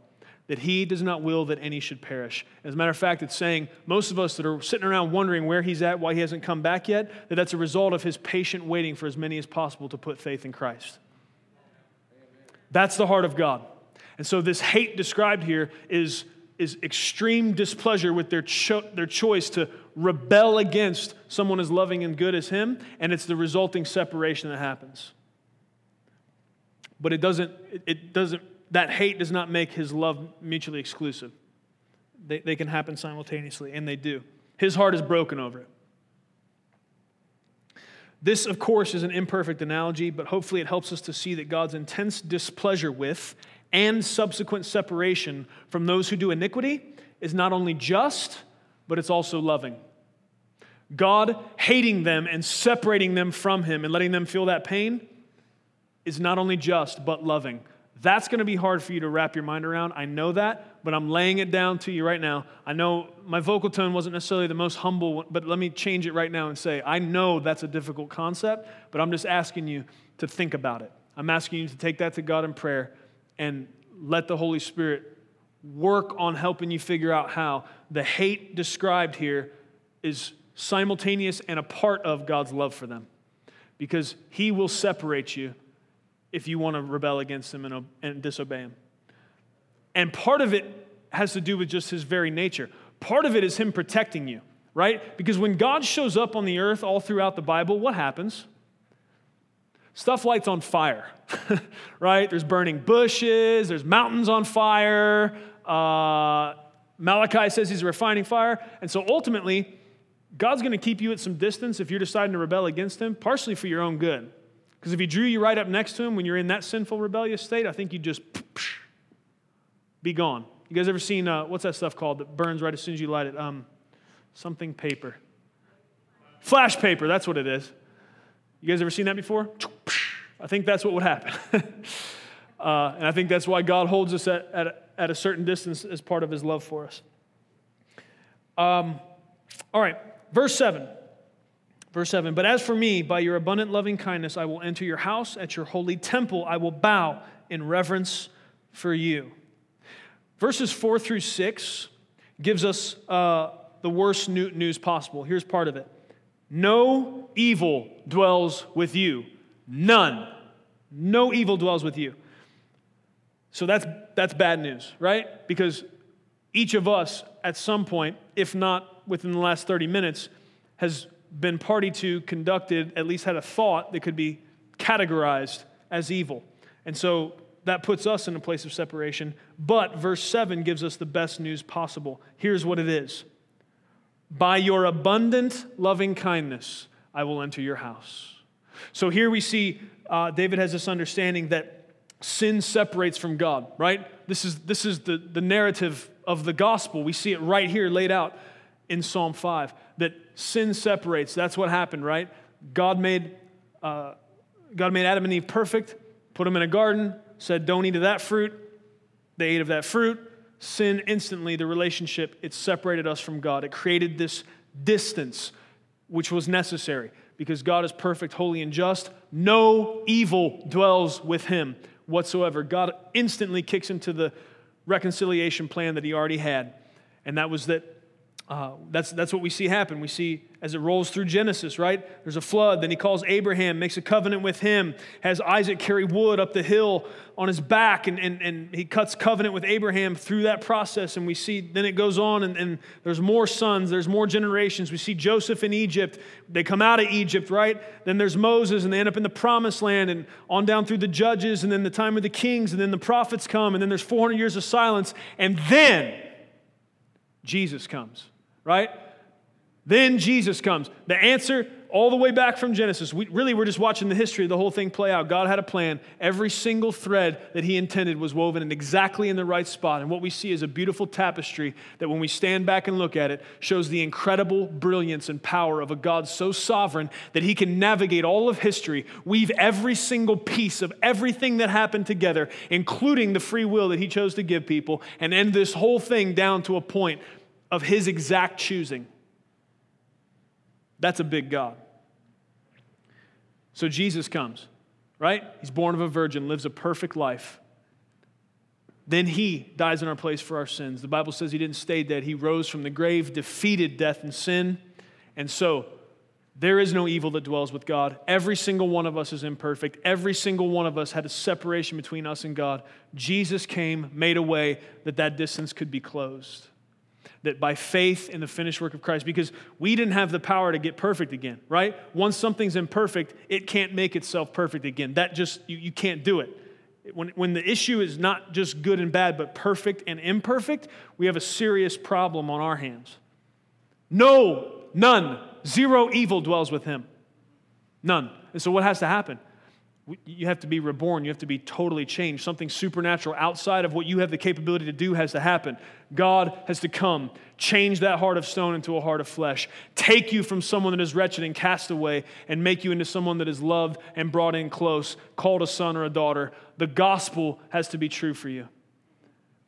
That he does not will that any should perish. As a matter of fact, it's saying most of us that are sitting around wondering where he's at, why he hasn't come back yet, that that's a result of his patient waiting for as many as possible to put faith in Christ. That's the heart of God. And so, this hate described here is is extreme displeasure with their, cho- their choice to rebel against someone as loving and good as him, and it's the resulting separation that happens. But it doesn't, it doesn't, that hate does not make his love mutually exclusive. They, they can happen simultaneously, and they do. His heart is broken over it. This, of course, is an imperfect analogy, but hopefully it helps us to see that God's intense displeasure with and subsequent separation from those who do iniquity is not only just, but it's also loving. God hating them and separating them from Him and letting them feel that pain is not only just, but loving. That's going to be hard for you to wrap your mind around. I know that, but I'm laying it down to you right now. I know my vocal tone wasn't necessarily the most humble, but let me change it right now and say, I know that's a difficult concept, but I'm just asking you to think about it. I'm asking you to take that to God in prayer and let the Holy Spirit work on helping you figure out how the hate described here is simultaneous and a part of God's love for them. Because He will separate you if you want to rebel against Him and, and disobey Him. And part of it has to do with just His very nature. Part of it is Him protecting you, right? Because when God shows up on the earth all throughout the Bible, what happens? Stuff lights on fire, right? There's burning bushes, there's mountains on fire. Uh, Malachi says he's a refining fire. And so ultimately, God's going to keep you at some distance if you're deciding to rebel against him, partially for your own good. Because if he drew you right up next to him when you're in that sinful, rebellious state, I think you'd just be gone. You guys ever seen, uh, what's that stuff called that burns right as soon as you light it? Um, something paper. Flash paper, that's what it is. You guys ever seen that before? I think that's what would happen. uh, and I think that's why God holds us at, at, at, a certain distance as part of his love for us. Um, all right, verse 7. Verse 7 But as for me, by your abundant loving kindness, I will enter your house. At your holy temple, I will bow in reverence for you. Verses 4 through 6 gives us uh, the worst news possible. Here's part of it no evil dwells with you. None. No evil dwells with you. So that's, that's bad news, right? Because each of us, at some point, if not within the last 30 minutes, has been party to, conducted, at least had a thought that could be categorized as evil. And so that puts us in a place of separation. But verse 7 gives us the best news possible. Here's what it is by your abundant loving kindness, I will enter your house. So here we see uh, David has this understanding that sin separates from God, right? This is, this is the, the narrative of the gospel. We see it right here laid out in Psalm 5 that sin separates. That's what happened, right? God made, uh, God made Adam and Eve perfect, put them in a garden, said, Don't eat of that fruit. They ate of that fruit sin instantly, the relationship, it separated us from God. It created this distance, which was necessary because God is perfect, holy, and just. No evil dwells with him whatsoever. God instantly kicks into the reconciliation plan that he already had. And that was that uh, that's, that's what we see happen. We see as it rolls through Genesis, right? There's a flood. Then he calls Abraham, makes a covenant with him, has Isaac carry wood up the hill on his back, and, and, and he cuts covenant with Abraham through that process. And we see, then it goes on, and, and there's more sons, there's more generations. We see Joseph in Egypt. They come out of Egypt, right? Then there's Moses, and they end up in the promised land, and on down through the judges, and then the time of the kings, and then the prophets come, and then there's 400 years of silence. And then Jesus comes right? Then Jesus comes. The answer, all the way back from Genesis, we, really we're just watching the history of the whole thing play out. God had a plan. Every single thread that He intended was woven in exactly in the right spot. And what we see is a beautiful tapestry that, when we stand back and look at it, shows the incredible brilliance and power of a God so sovereign that He can navigate all of history, weave every single piece of everything that happened together, including the free will that He chose to give people, and end this whole thing down to a point of his exact choosing. That's a big God. So Jesus comes, right? He's born of a virgin, lives a perfect life. Then he dies in our place for our sins. The Bible says he didn't stay dead. He rose from the grave, defeated death and sin. And so there is no evil that dwells with God. Every single one of us is imperfect. Every single one of us had a separation between us and God. Jesus came, made a way that that distance could be closed that by faith in the finished work of Christ, because we didn't have the power to get perfect again, right? Once something's imperfect, it can't make itself perfect again. That just, you, you can't do it. When, when the issue is not just good and bad, but perfect and imperfect, we have a serious problem on our hands. No, none, zero evil dwells with him. None. And so what has to happen? You have to be reborn. You have to be totally changed. Something supernatural outside of what you have the capability to do has to happen. God has to come, change that heart of stone into a heart of flesh, take you from someone that is wretched and cast away, and make you into someone that is loved and brought in close, called a son or a daughter. The gospel has to be true for you.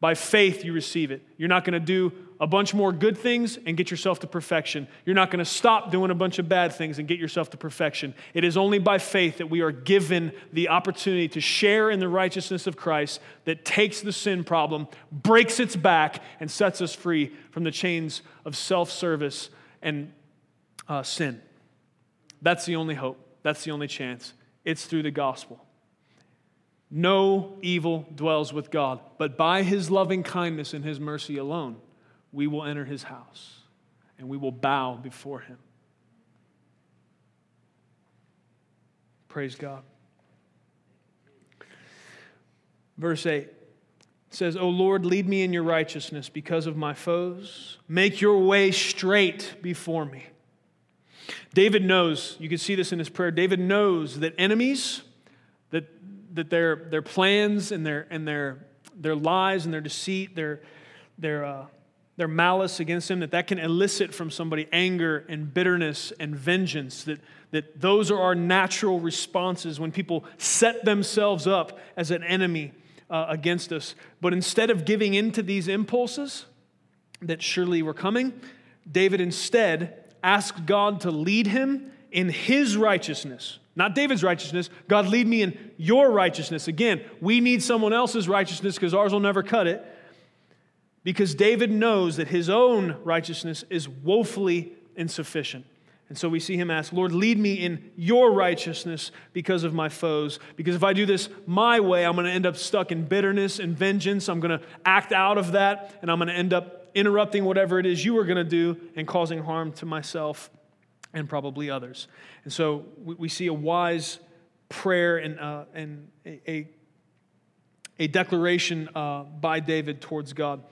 By faith, you receive it. You're not going to do a bunch more good things and get yourself to perfection. You're not going to stop doing a bunch of bad things and get yourself to perfection. It is only by faith that we are given the opportunity to share in the righteousness of Christ that takes the sin problem, breaks its back, and sets us free from the chains of self service and uh, sin. That's the only hope. That's the only chance. It's through the gospel. No evil dwells with God, but by his loving kindness and his mercy alone we will enter his house and we will bow before him. Praise God. Verse 8 says, O Lord, lead me in your righteousness because of my foes. Make your way straight before me. David knows, you can see this in his prayer, David knows that enemies, that, their, their plans and their, and their, their lies and their deceit, their, their, uh, their malice against him, that that can elicit from somebody anger and bitterness and vengeance, that, that those are our natural responses when people set themselves up as an enemy uh, against us. But instead of giving in to these impulses that surely were coming, David instead asked God to lead him in his righteousness. Not David's righteousness. God, lead me in your righteousness. Again, we need someone else's righteousness because ours will never cut it because David knows that his own righteousness is woefully insufficient. And so we see him ask, Lord, lead me in your righteousness because of my foes. Because if I do this my way, I'm going to end up stuck in bitterness and vengeance. I'm going to act out of that, and I'm going to end up interrupting whatever it is you are going to do and causing harm to myself and probably others. And so we, we see a wise prayer and, uh, and a, a, declaration uh, by David towards God.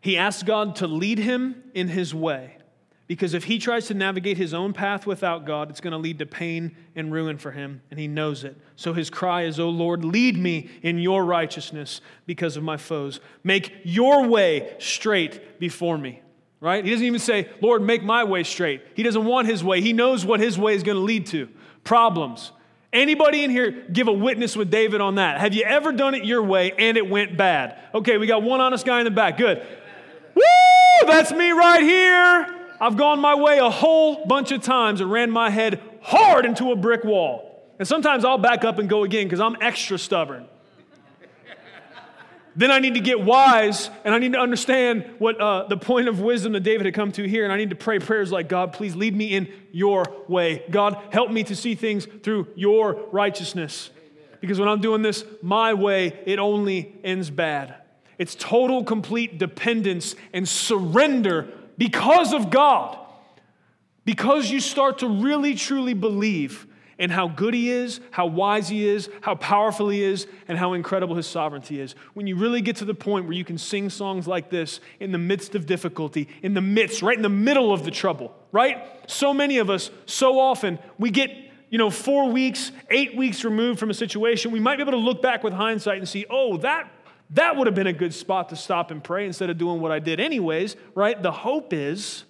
He asks God to lead him in his way. Because if he tries to navigate his own path without God, it's going to lead to pain and ruin for him, and he knows it. So his cry is, O Lord, lead me in your righteousness because of my foes. Make your way straight before me. Right? He doesn't even say, Lord, make my way straight. He doesn't want his way. He knows what his way is going to lead to problems. Anybody in here give a witness with David on that? Have you ever done it your way and it went bad? Okay, we got one honest guy in the back. Good. Woo! That's me right here. I've gone my way a whole bunch of times and ran my head hard into a brick wall. And sometimes I'll back up and go again because I'm extra stubborn. Then I need to get wise and I need to understand what uh, the point of wisdom that David had come to here. And I need to pray prayers like, God, please lead me in your way. God, help me to see things through your righteousness. Because when I'm doing this my way, it only ends bad. It's total, complete dependence and surrender because of God. Because you start to really, truly believe and how good he is, how wise he is, how powerful he is, and how incredible his sovereignty is. When you really get to the point where you can sing songs like this in the midst of difficulty, in the midst, right in the middle of the trouble, right? So many of us, so often, we get you know, four weeks, eight weeks removed from a situation, we might be able to look back with hindsight and see, oh, that that would have been a good spot to stop and pray instead of doing what I did anyways, right? The hope is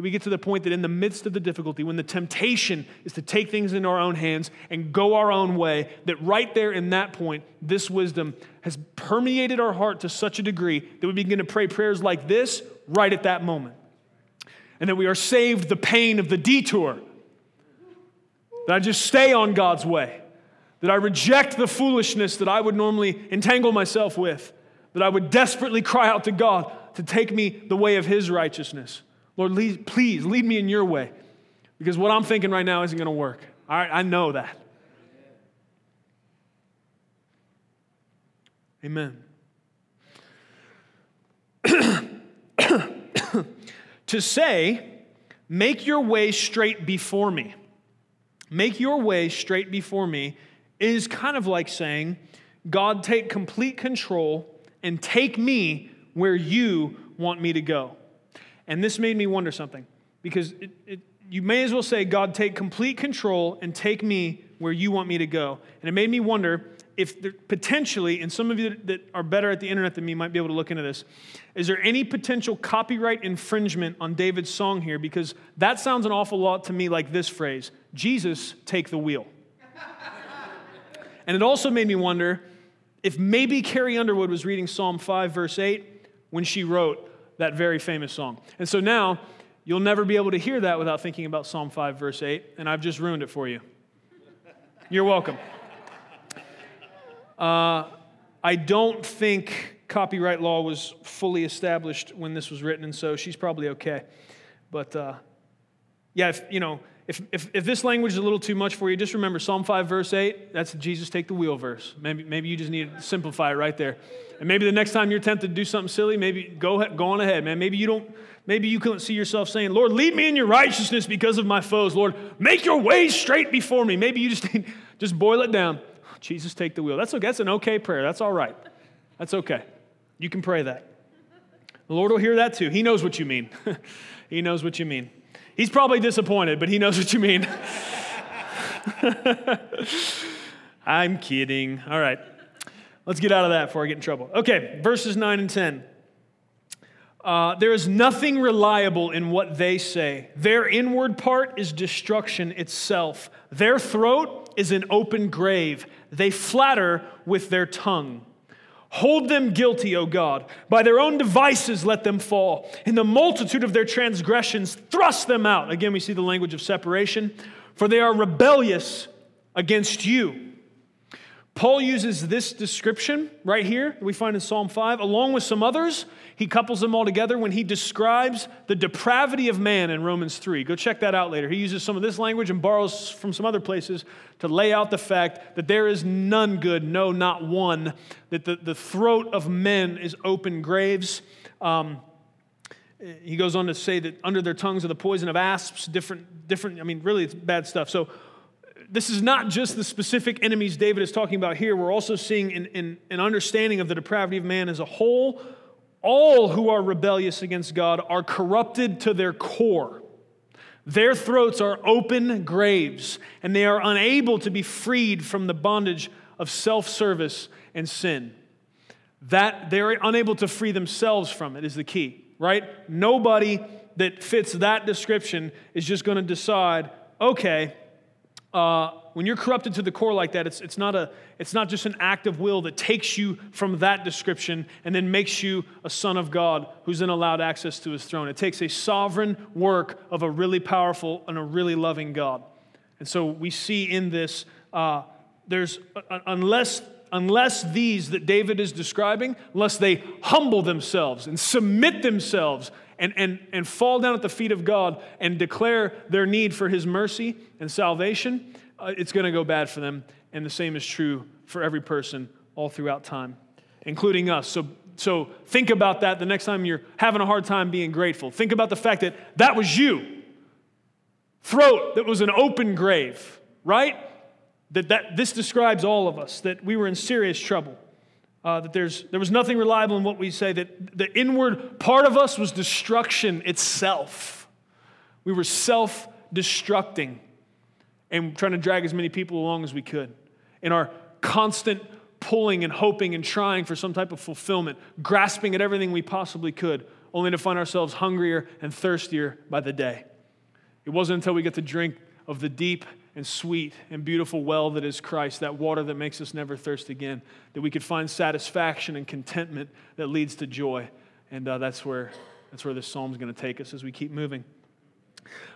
we get to the point that in the midst of the difficulty, when the temptation is to take things into our own hands and go our own way, that right there in that point, this wisdom has permeated our heart to such a degree that we begin to pray prayers like this right at that moment. And that we are saved the pain of the detour. That I just stay on God's way. That I reject the foolishness that I would normally entangle myself with. That I would desperately cry out to God to take me the way of His righteousness. Lord, lead, please lead me in your way because what I'm thinking right now isn't going to work. All right, I know that. Amen. to say, make your way straight before me, make your way straight before me is kind of like saying, God, take complete control and take me where you want me to go. And this made me wonder something because it, it, you may as well say, God, take complete control and take me where you want me to go. And it made me wonder if there, potentially, and some of you that are better at the internet than me might be able to look into this, is there any potential copyright infringement on David's song here? Because that sounds an awful lot to me like this phrase Jesus, take the wheel. and it also made me wonder if maybe Carrie Underwood was reading Psalm 5, verse 8, when she wrote, that very famous song. And so now you'll never be able to hear that without thinking about Psalm 5, verse 8, and I've just ruined it for you. You're welcome. Uh, I don't think copyright law was fully established when this was written, and so she's probably okay. But uh, yeah, if, you know, if, if, if, this language is a little too much for you, just remember Psalm 5, verse 8, that's Jesus take the wheel verse. Maybe, maybe you just need to simplify it right there. And maybe the next time you're tempted to do something silly, maybe go, go on ahead, man. Maybe you don't, maybe you couldn't see yourself saying, Lord, lead me in your righteousness because of my foes. Lord, make your ways straight before me. Maybe you just need, just boil it down. Jesus, take the wheel. That's okay. That's an okay prayer. That's all right. That's okay. You can pray that. The Lord will hear that too. He knows what you mean. he knows what you mean. He's probably disappointed, but he knows what you mean. I'm kidding. All right. Let's get out of that before I get in trouble. Okay, verses 9 and 10. Uh, there is nothing reliable in what they say. Their inward part is destruction itself. Their throat is an open grave. They flatter with their tongue. Hold them guilty, O God. By their own devices, let them fall. In the multitude of their transgressions, thrust them out. Again, we see the language of separation. For they are rebellious against you. Paul uses this description right here, we find in Psalm 5, along with some others. He couples them all together when he describes the depravity of man in Romans 3. Go check that out later. He uses some of this language and borrows from some other places to lay out the fact that there is none good, no, not one, that the, the throat of men is open graves. Um, he goes on to say that under their tongues are the poison of asps, different, different, I mean, really, it's bad stuff. So, this is not just the specific enemies David is talking about here. We're also seeing an, an, understanding of the depravity of man as a whole. All who are rebellious against God are corrupted to their core. Their throats are open graves, and they are unable to be freed from the bondage of self service and sin. That they're unable to free themselves from it is the key, right? Nobody that fits that description is just going to decide, okay, uh, when you're corrupted to the core like that, it's, it's, not a, it's not just an act of will that takes you from that description and then makes you a son of God who's then allowed access to his throne. It takes a sovereign work of a really powerful and a really loving God. And so we see in this, uh, there's, uh, unless unless these that David is describing, unless they humble themselves and submit themselves and, and, and fall down at the feet of God and declare their need for his mercy and salvation, uh, it's going to go bad for them. And the same is true for every person all throughout time, including us. So, so think about that the next time you're having a hard time being grateful. Think about the fact that that was you. Throat that was an open grave, right? That, that this describes all of us, that we were in serious trouble. Uh, that there's, there was nothing reliable in what we say, that the inward part of us was destruction itself. We were self destructing and trying to drag as many people along as we could. In our constant pulling and hoping and trying for some type of fulfillment, grasping at everything we possibly could, only to find ourselves hungrier and thirstier by the day. It wasn't until we get to drink of the deep and sweet and beautiful well that is Christ, that water that makes us never thirst again, that we could find satisfaction and contentment that leads to joy. And uh, that's, where, that's where this psalm is going to take us as we keep moving.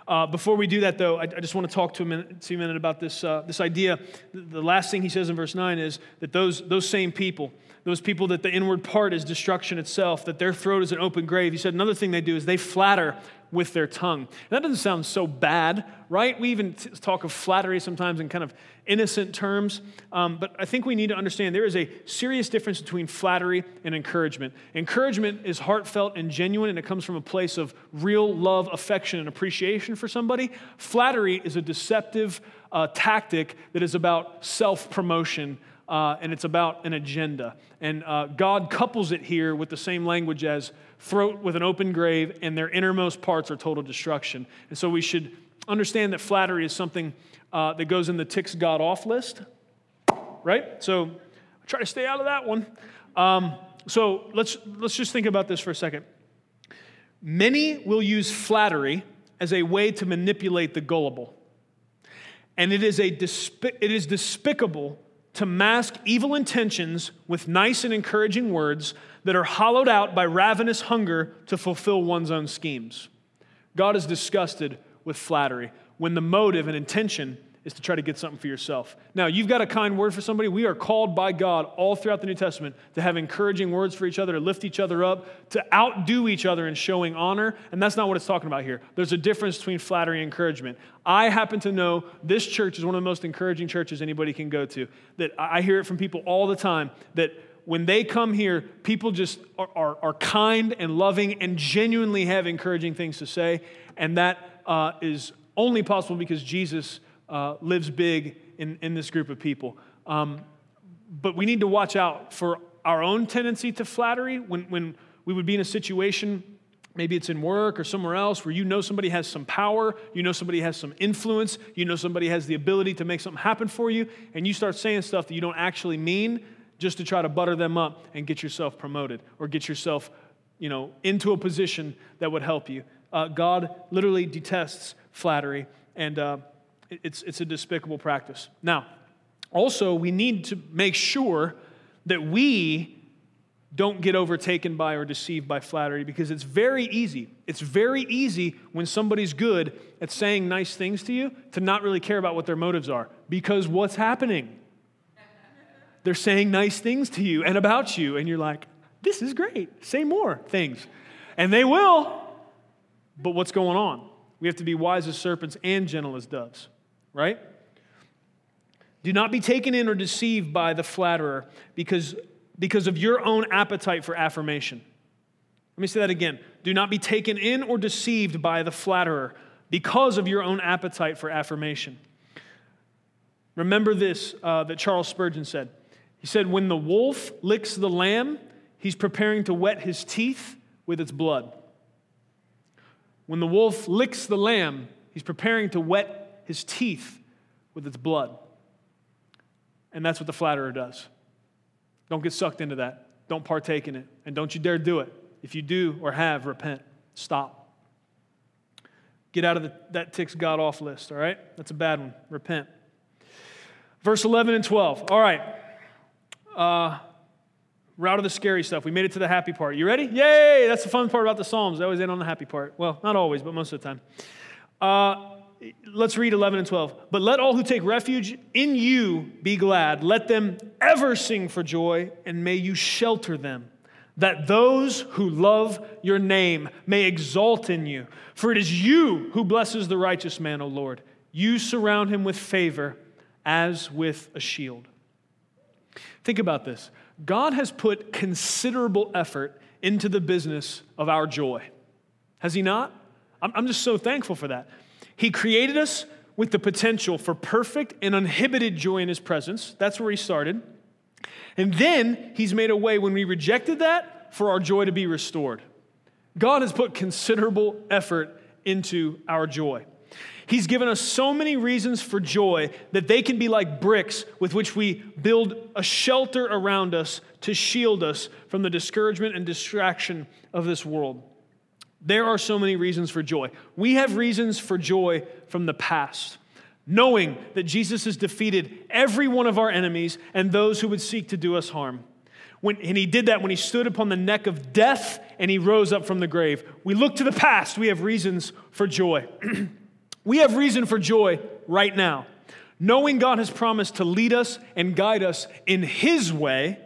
Uh, before we do that, though, I, I, just want to talk to a minute, to a minute about this, uh, this idea. The, the last thing he says in verse 9 is that those, those same people, those people that the inward part is destruction itself, that their throat is an open grave, he said another thing they do is they flatter with their tongue. And that doesn't sound so bad, right? We even t- talk of flattery sometimes in kind of innocent terms. Um, but I think we need to understand there is a serious difference between flattery and encouragement. Encouragement is heartfelt and genuine, and it comes from a place of real love, affection, and appreciation for somebody. Flattery is a deceptive uh, tactic that is about self promotion. Uh, and it's about an agenda. And uh, God couples it here with the same language as throat with an open grave, and their innermost parts are total destruction. And so we should understand that flattery is something uh, that goes in the ticks God off list, right? So I try to stay out of that one. Um, so let's, let's just think about this for a second. Many will use flattery as a way to manipulate the gullible. And it is, a despi- it is despicable to mask evil intentions with nice and encouraging words that are hollowed out by ravenous hunger to fulfill one's own schemes. God is disgusted with flattery when the motive and intention is to try to get something for yourself. Now, you've got a kind word for somebody. We are called by God all throughout the New Testament to have encouraging words for each other, to lift each other up, to outdo each other in showing honor. And that's not what it's talking about here. There's a difference between flattery and encouragement. I happen to know this church is one of the most encouraging churches anybody can go to. That I hear it from people all the time that when they come here, people just are, are, are, kind and loving and genuinely have encouraging things to say. And that uh, is only possible because Jesus uh, lives big in, in this group of people. Um, but we need to watch out for our own tendency to flattery when, when we would be in a situation maybe it's in work or somewhere else where you know somebody has some power, you know somebody has some influence, you know somebody has the ability to make something happen for you, and you start saying stuff that you don't actually mean just to try to butter them up and get yourself promoted or get yourself you know into a position that would help you uh, god literally detests flattery and uh, it's, it's a despicable practice. Now, also, we need to make sure that we don't get overtaken by or deceived by flattery because it's very easy. It's very easy when somebody's good at saying nice things to you to not really care about what their motives are because what's happening? They're saying nice things to you and about you, and you're like, this is great. Say more things. And they will. But what's going on? We have to be wise as serpents and gentle as doves right? Do not be taken in or deceived by the flatterer because, because of your own appetite for affirmation. Let me say that again. Do not be taken in or deceived by the flatterer because of your own appetite for affirmation. Remember this uh, that Charles Spurgeon said. He said, When the wolf licks the lamb, he's preparing to wet his teeth with its blood. When the wolf licks the lamb, he's preparing to wet his teeth with its blood. And that's what the flatterer does. Don't get sucked into that. Don't partake in it. And don't you dare do it. If you do or have, repent. Stop. Get out of the, that ticks God off list, all right? That's a bad one. Repent. Verse 11 and 12. All right. Uh, route of the scary stuff. We made it to the happy part. You ready? Yay! That's the fun part about the Psalms. I always end on the happy part. Well, not always, but most of the time. Uh, let's read 11 and 12. But let all who take refuge in you be glad. Let them ever sing for joy, and may you shelter them, that those who love your name may exalt in you. For it is you who blesses the righteous man, O Lord. You surround him with favor as with a shield. Think about this God has put considerable effort into the business of our joy. Has He not? I'm just so thankful for that. He created us with the potential for perfect and uninhibited joy in His presence. That's where He started. And then He's made a way when we rejected that for our joy to be restored. God has put considerable effort into our joy. He's given us so many reasons for joy that they can be like bricks with which we build a shelter around us to shield us from the discouragement and distraction of this world. There are so many reasons for joy. We have reasons for joy from the past, knowing that Jesus has defeated every one of our enemies and those who would seek to do us harm. When, and he did that when he stood upon the neck of death and he rose up from the grave. We look to the past, we have reasons for joy. we have reason for joy right now. Knowing God has promised to lead us and guide us in his way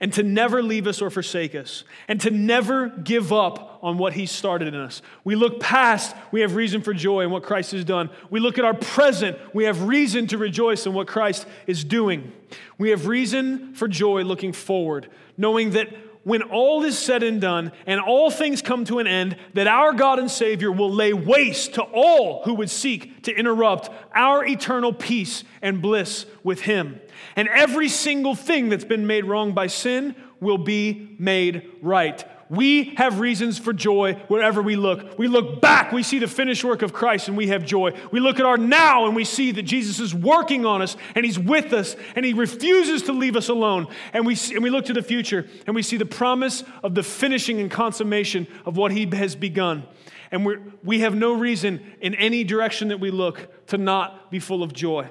and to never leave us or forsake us, and to never give up on what He started in us. We look past, we have reason for joy in what Christ has done. We look at our present, we have reason to rejoice in what Christ is doing. We have reason for joy looking forward, knowing that when all is said and done and all things come to an end, that our God and Savior will lay waste to all who would seek to interrupt our eternal peace and bliss with Him. And every single thing that's been made wrong by sin will be made right. We have reasons for joy wherever we look. We look back, we see the finished work of Christ, and we have joy. We look at our now, and we see that Jesus is working on us, and He's with us, and He refuses to leave us alone. And we, see, and we look to the future, and we see the promise of the finishing and consummation of what He has begun. And we we have no reason in any direction that we look to not be full of joy.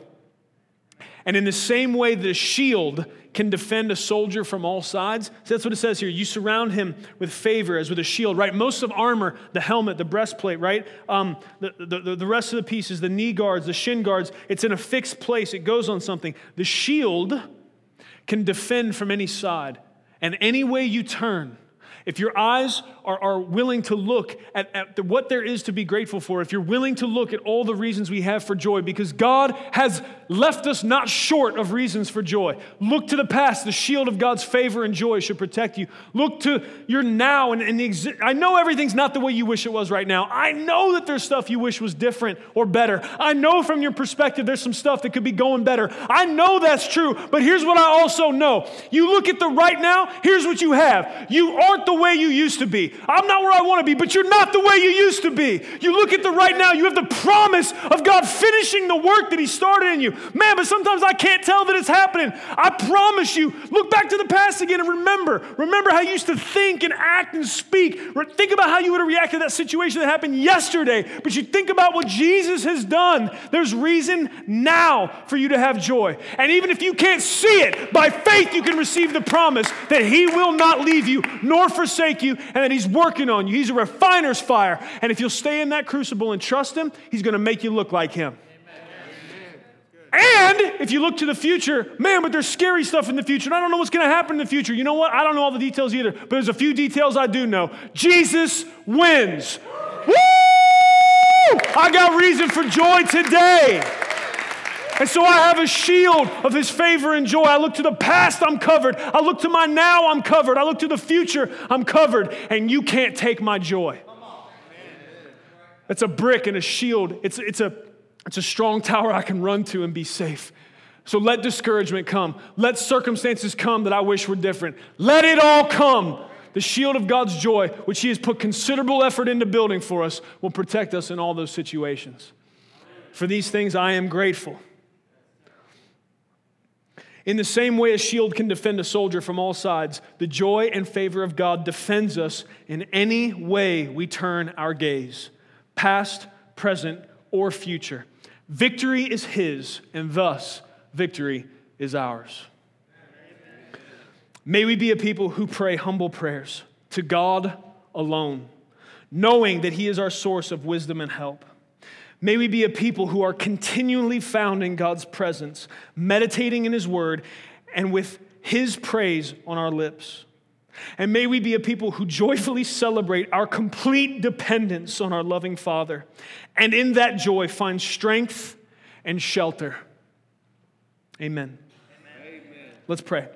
And in the same way that a shield can defend a soldier from all sides. So that's what it says here. You surround him with favor as with a shield, right? Most of armor, the helmet, the breastplate, right? Um, the, the, the rest of the pieces, the knee guards, the shin guards, it's in a fixed place. It goes on something. The shield can defend from any side. And any way you turn, if your eyes are, are willing to look at, at the, what there is to be grateful for, if you're willing to look at all the reasons we have for joy, because God has left us not short of reasons for joy. Look to the past. The shield of God's favor and joy should protect you. Look to your now. And, and the exi- I know everything's not the way you wish it was right now. I know that there's stuff you wish was different or better. I know from your perspective there's some stuff that could be going better. I know that's true. But here's what I also know you look at the right now, here's what you have. You aren't the way you used to be. I'm not where I want to be, but you're not the way you used to be. You look at the right now, you have the promise of God finishing the work that He started in you. Man, but sometimes I can't tell that it's happening. I promise you, look back to the past again and remember. Remember how you used to think and act and speak. Think about how you would have reacted to that situation that happened yesterday. But you think about what Jesus has done. There's reason now for you to have joy. And even if you can't see it, by faith you can receive the promise that He will not leave you nor forsake you and that He's working on you. He's a refiner's fire. And if you'll stay in that crucible and trust Him, He's going to make you look like Him. And if you look to the future, man, but there's scary stuff in the future. And I don't know what's going to happen in the future. You know what? I don't know all the details either, but there's a few details I do know. Jesus wins. Woo! I got reason for joy today. And so I have a shield of his favor and joy. I look to the past, I'm covered. I look to my now, I'm covered. I look to the future, I'm covered. And you can't take my joy. It's a brick and a shield. It's, it's, a, it's a strong tower I can run to and be safe. So let discouragement come. Let circumstances come that I wish were different. Let it all come. The shield of God's joy, which He has put considerable effort into building for us, will protect us in all those situations. For these things, I am grateful. In the same way a shield can defend a soldier from all sides, the joy and favor of God defends us in any way we turn our gaze, past, present, or future. Victory is His, and thus victory is ours. May we be a people who pray humble prayers to God alone, knowing that He is our source of wisdom and help. May we be a people who are continually found in God's presence, meditating in His word, and with His praise on our lips. And may we be a people who joyfully celebrate our complete dependence on our loving Father, and in that joy find strength and shelter. Amen. Amen. Let's pray.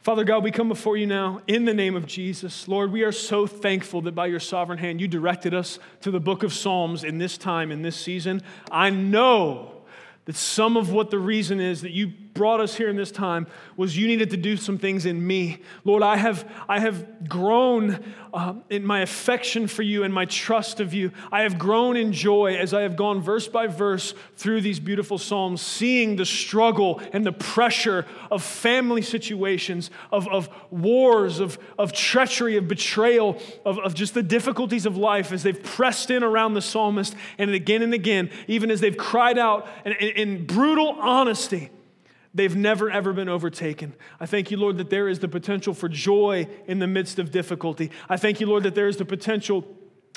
Father God, we come before you now in the name of Jesus. Lord, we are so thankful that by your sovereign hand you directed us to the book of Psalms in this time, in this season. I know that some of what the reason is that you brought us here in this time was you needed to do some things in me. Lord, I have, I have grown uh, in my affection for you and my trust of you. I have grown in joy as I have gone verse by verse through these beautiful Psalms, seeing the struggle and the pressure of family situations, of, of wars, of, of treachery, of betrayal, of, of just the difficulties of life as they've pressed in around the psalmist and again and again, even as they've cried out in, in, in brutal honesty They've never, ever been overtaken. I thank you, Lord, that there is the potential for joy in the midst of difficulty. I thank you, Lord, that there is the potential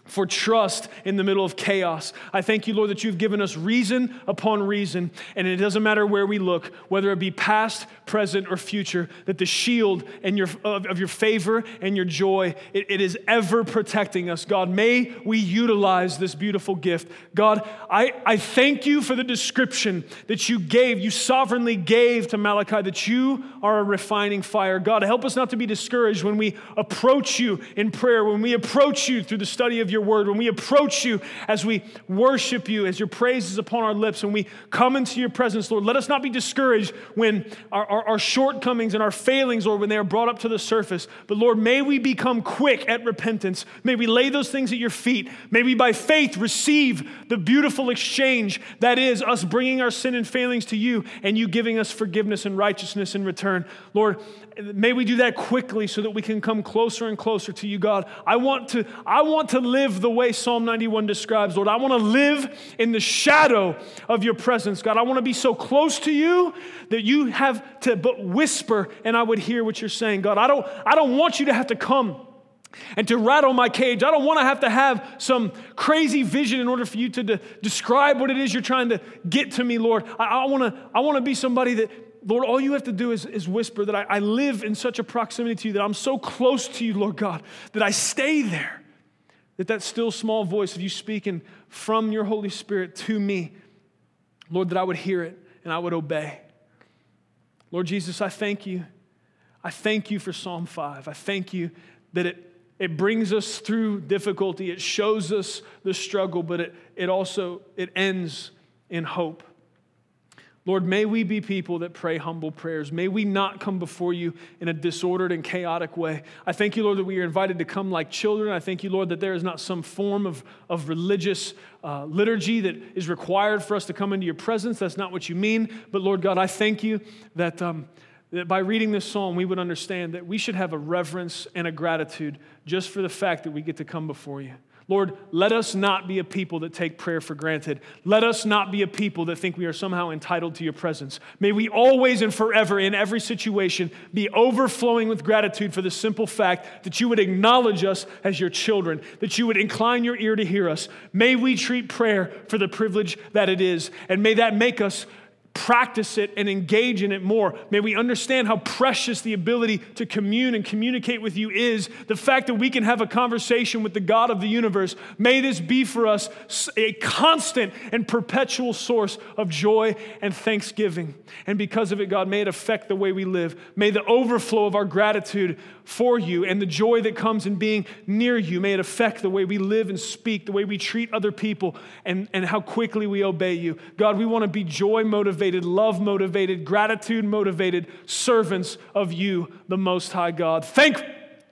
for trust in the middle of chaos. I thank you, Lord, that you've given us reason upon reason, and it doesn't matter where we look, whether it be past, present, or future, that the shield and your, of, of your favor and your joy, it, it is ever protecting us. God, may we utilize this beautiful gift. God, I, I thank you for the description that you gave, you sovereignly gave to Malachi, that you are a refining fire. God, help us not to be discouraged when we approach you in prayer, when we approach you through the study of your word, when we approach you as we worship you, as your praise is upon our lips, when we come into your presence, Lord, let us not be discouraged when our, our, our shortcomings and our failings, Lord, when they are brought up to the surface. But Lord, may we become quick at repentance. May we lay those things at your feet. May we by faith receive the beautiful exchange that is us bringing our sin and failings to you and you giving us forgiveness and righteousness in return. Lord, may we do that quickly so that we can come closer and closer to you, God. I want to, I want to live the way Psalm 91 describes, Lord. I want to live in the shadow of your presence, God. I want to be so close to you that you have to but whisper and I would hear what you're saying, God. I don't, I don't want you to have to come and to rattle my cage. I don't want to have to have some crazy vision in order for you to de- describe what it is you're trying to get to me, Lord. I, I want to I wanna be somebody that Lord, all you have to do is, is whisper that I, I live in such a proximity to you, that I'm so close to you, Lord God, that I stay there. That that still small voice of you speaking from your Holy Spirit to me, Lord, that I would hear it and I would obey. Lord Jesus, I thank you. I thank you for Psalm 5. I thank you that it, it brings us through difficulty. It shows us the struggle, but it, it also it ends in hope. Lord, may we be people that pray humble prayers. May we not come before you in a disordered and chaotic way. I thank you, Lord, that we are invited to come like children. I thank you, Lord, that there is not some form of, of religious uh, liturgy that is required for us to come into your presence. That's not what you mean. But, Lord God, I thank you that, um, that by reading this psalm, we would understand that we should have a reverence and a gratitude just for the fact that we get to come before you. Lord, let us not be a people that take prayer for granted. Let us not be a people that think we are somehow entitled to your presence. May we always and forever, in every situation, be overflowing with gratitude for the simple fact that you would acknowledge us as your children, that you would incline your ear to hear us. May we treat prayer for the privilege that it is, and may that make us practice it and engage in it more. May we understand how precious the ability to commune and communicate with you is. The fact that we can have a conversation with the God of the universe. May this be for us a constant and perpetual source of joy and thanksgiving. And because of it, God, may it affect the way we live. May the overflow of our gratitude for you and the joy that comes in being near you, may it affect the way we live and speak, the way we treat other people, and, and how quickly we obey you. God, we want to be joy motivated, love motivated, gratitude motivated servants of you, the Most High God. Thank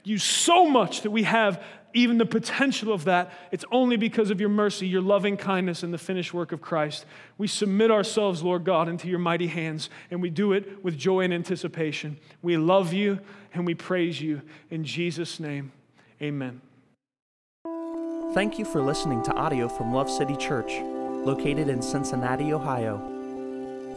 you so much that we have even the potential of that, it's only because of your mercy, your loving kindness, and the finished work of Christ. We submit ourselves, Lord God, into your mighty hands, and we do it with joy and anticipation. We love you and we praise you. In Jesus' name, amen. Thank you for listening to audio from Love City Church, located in Cincinnati, Ohio.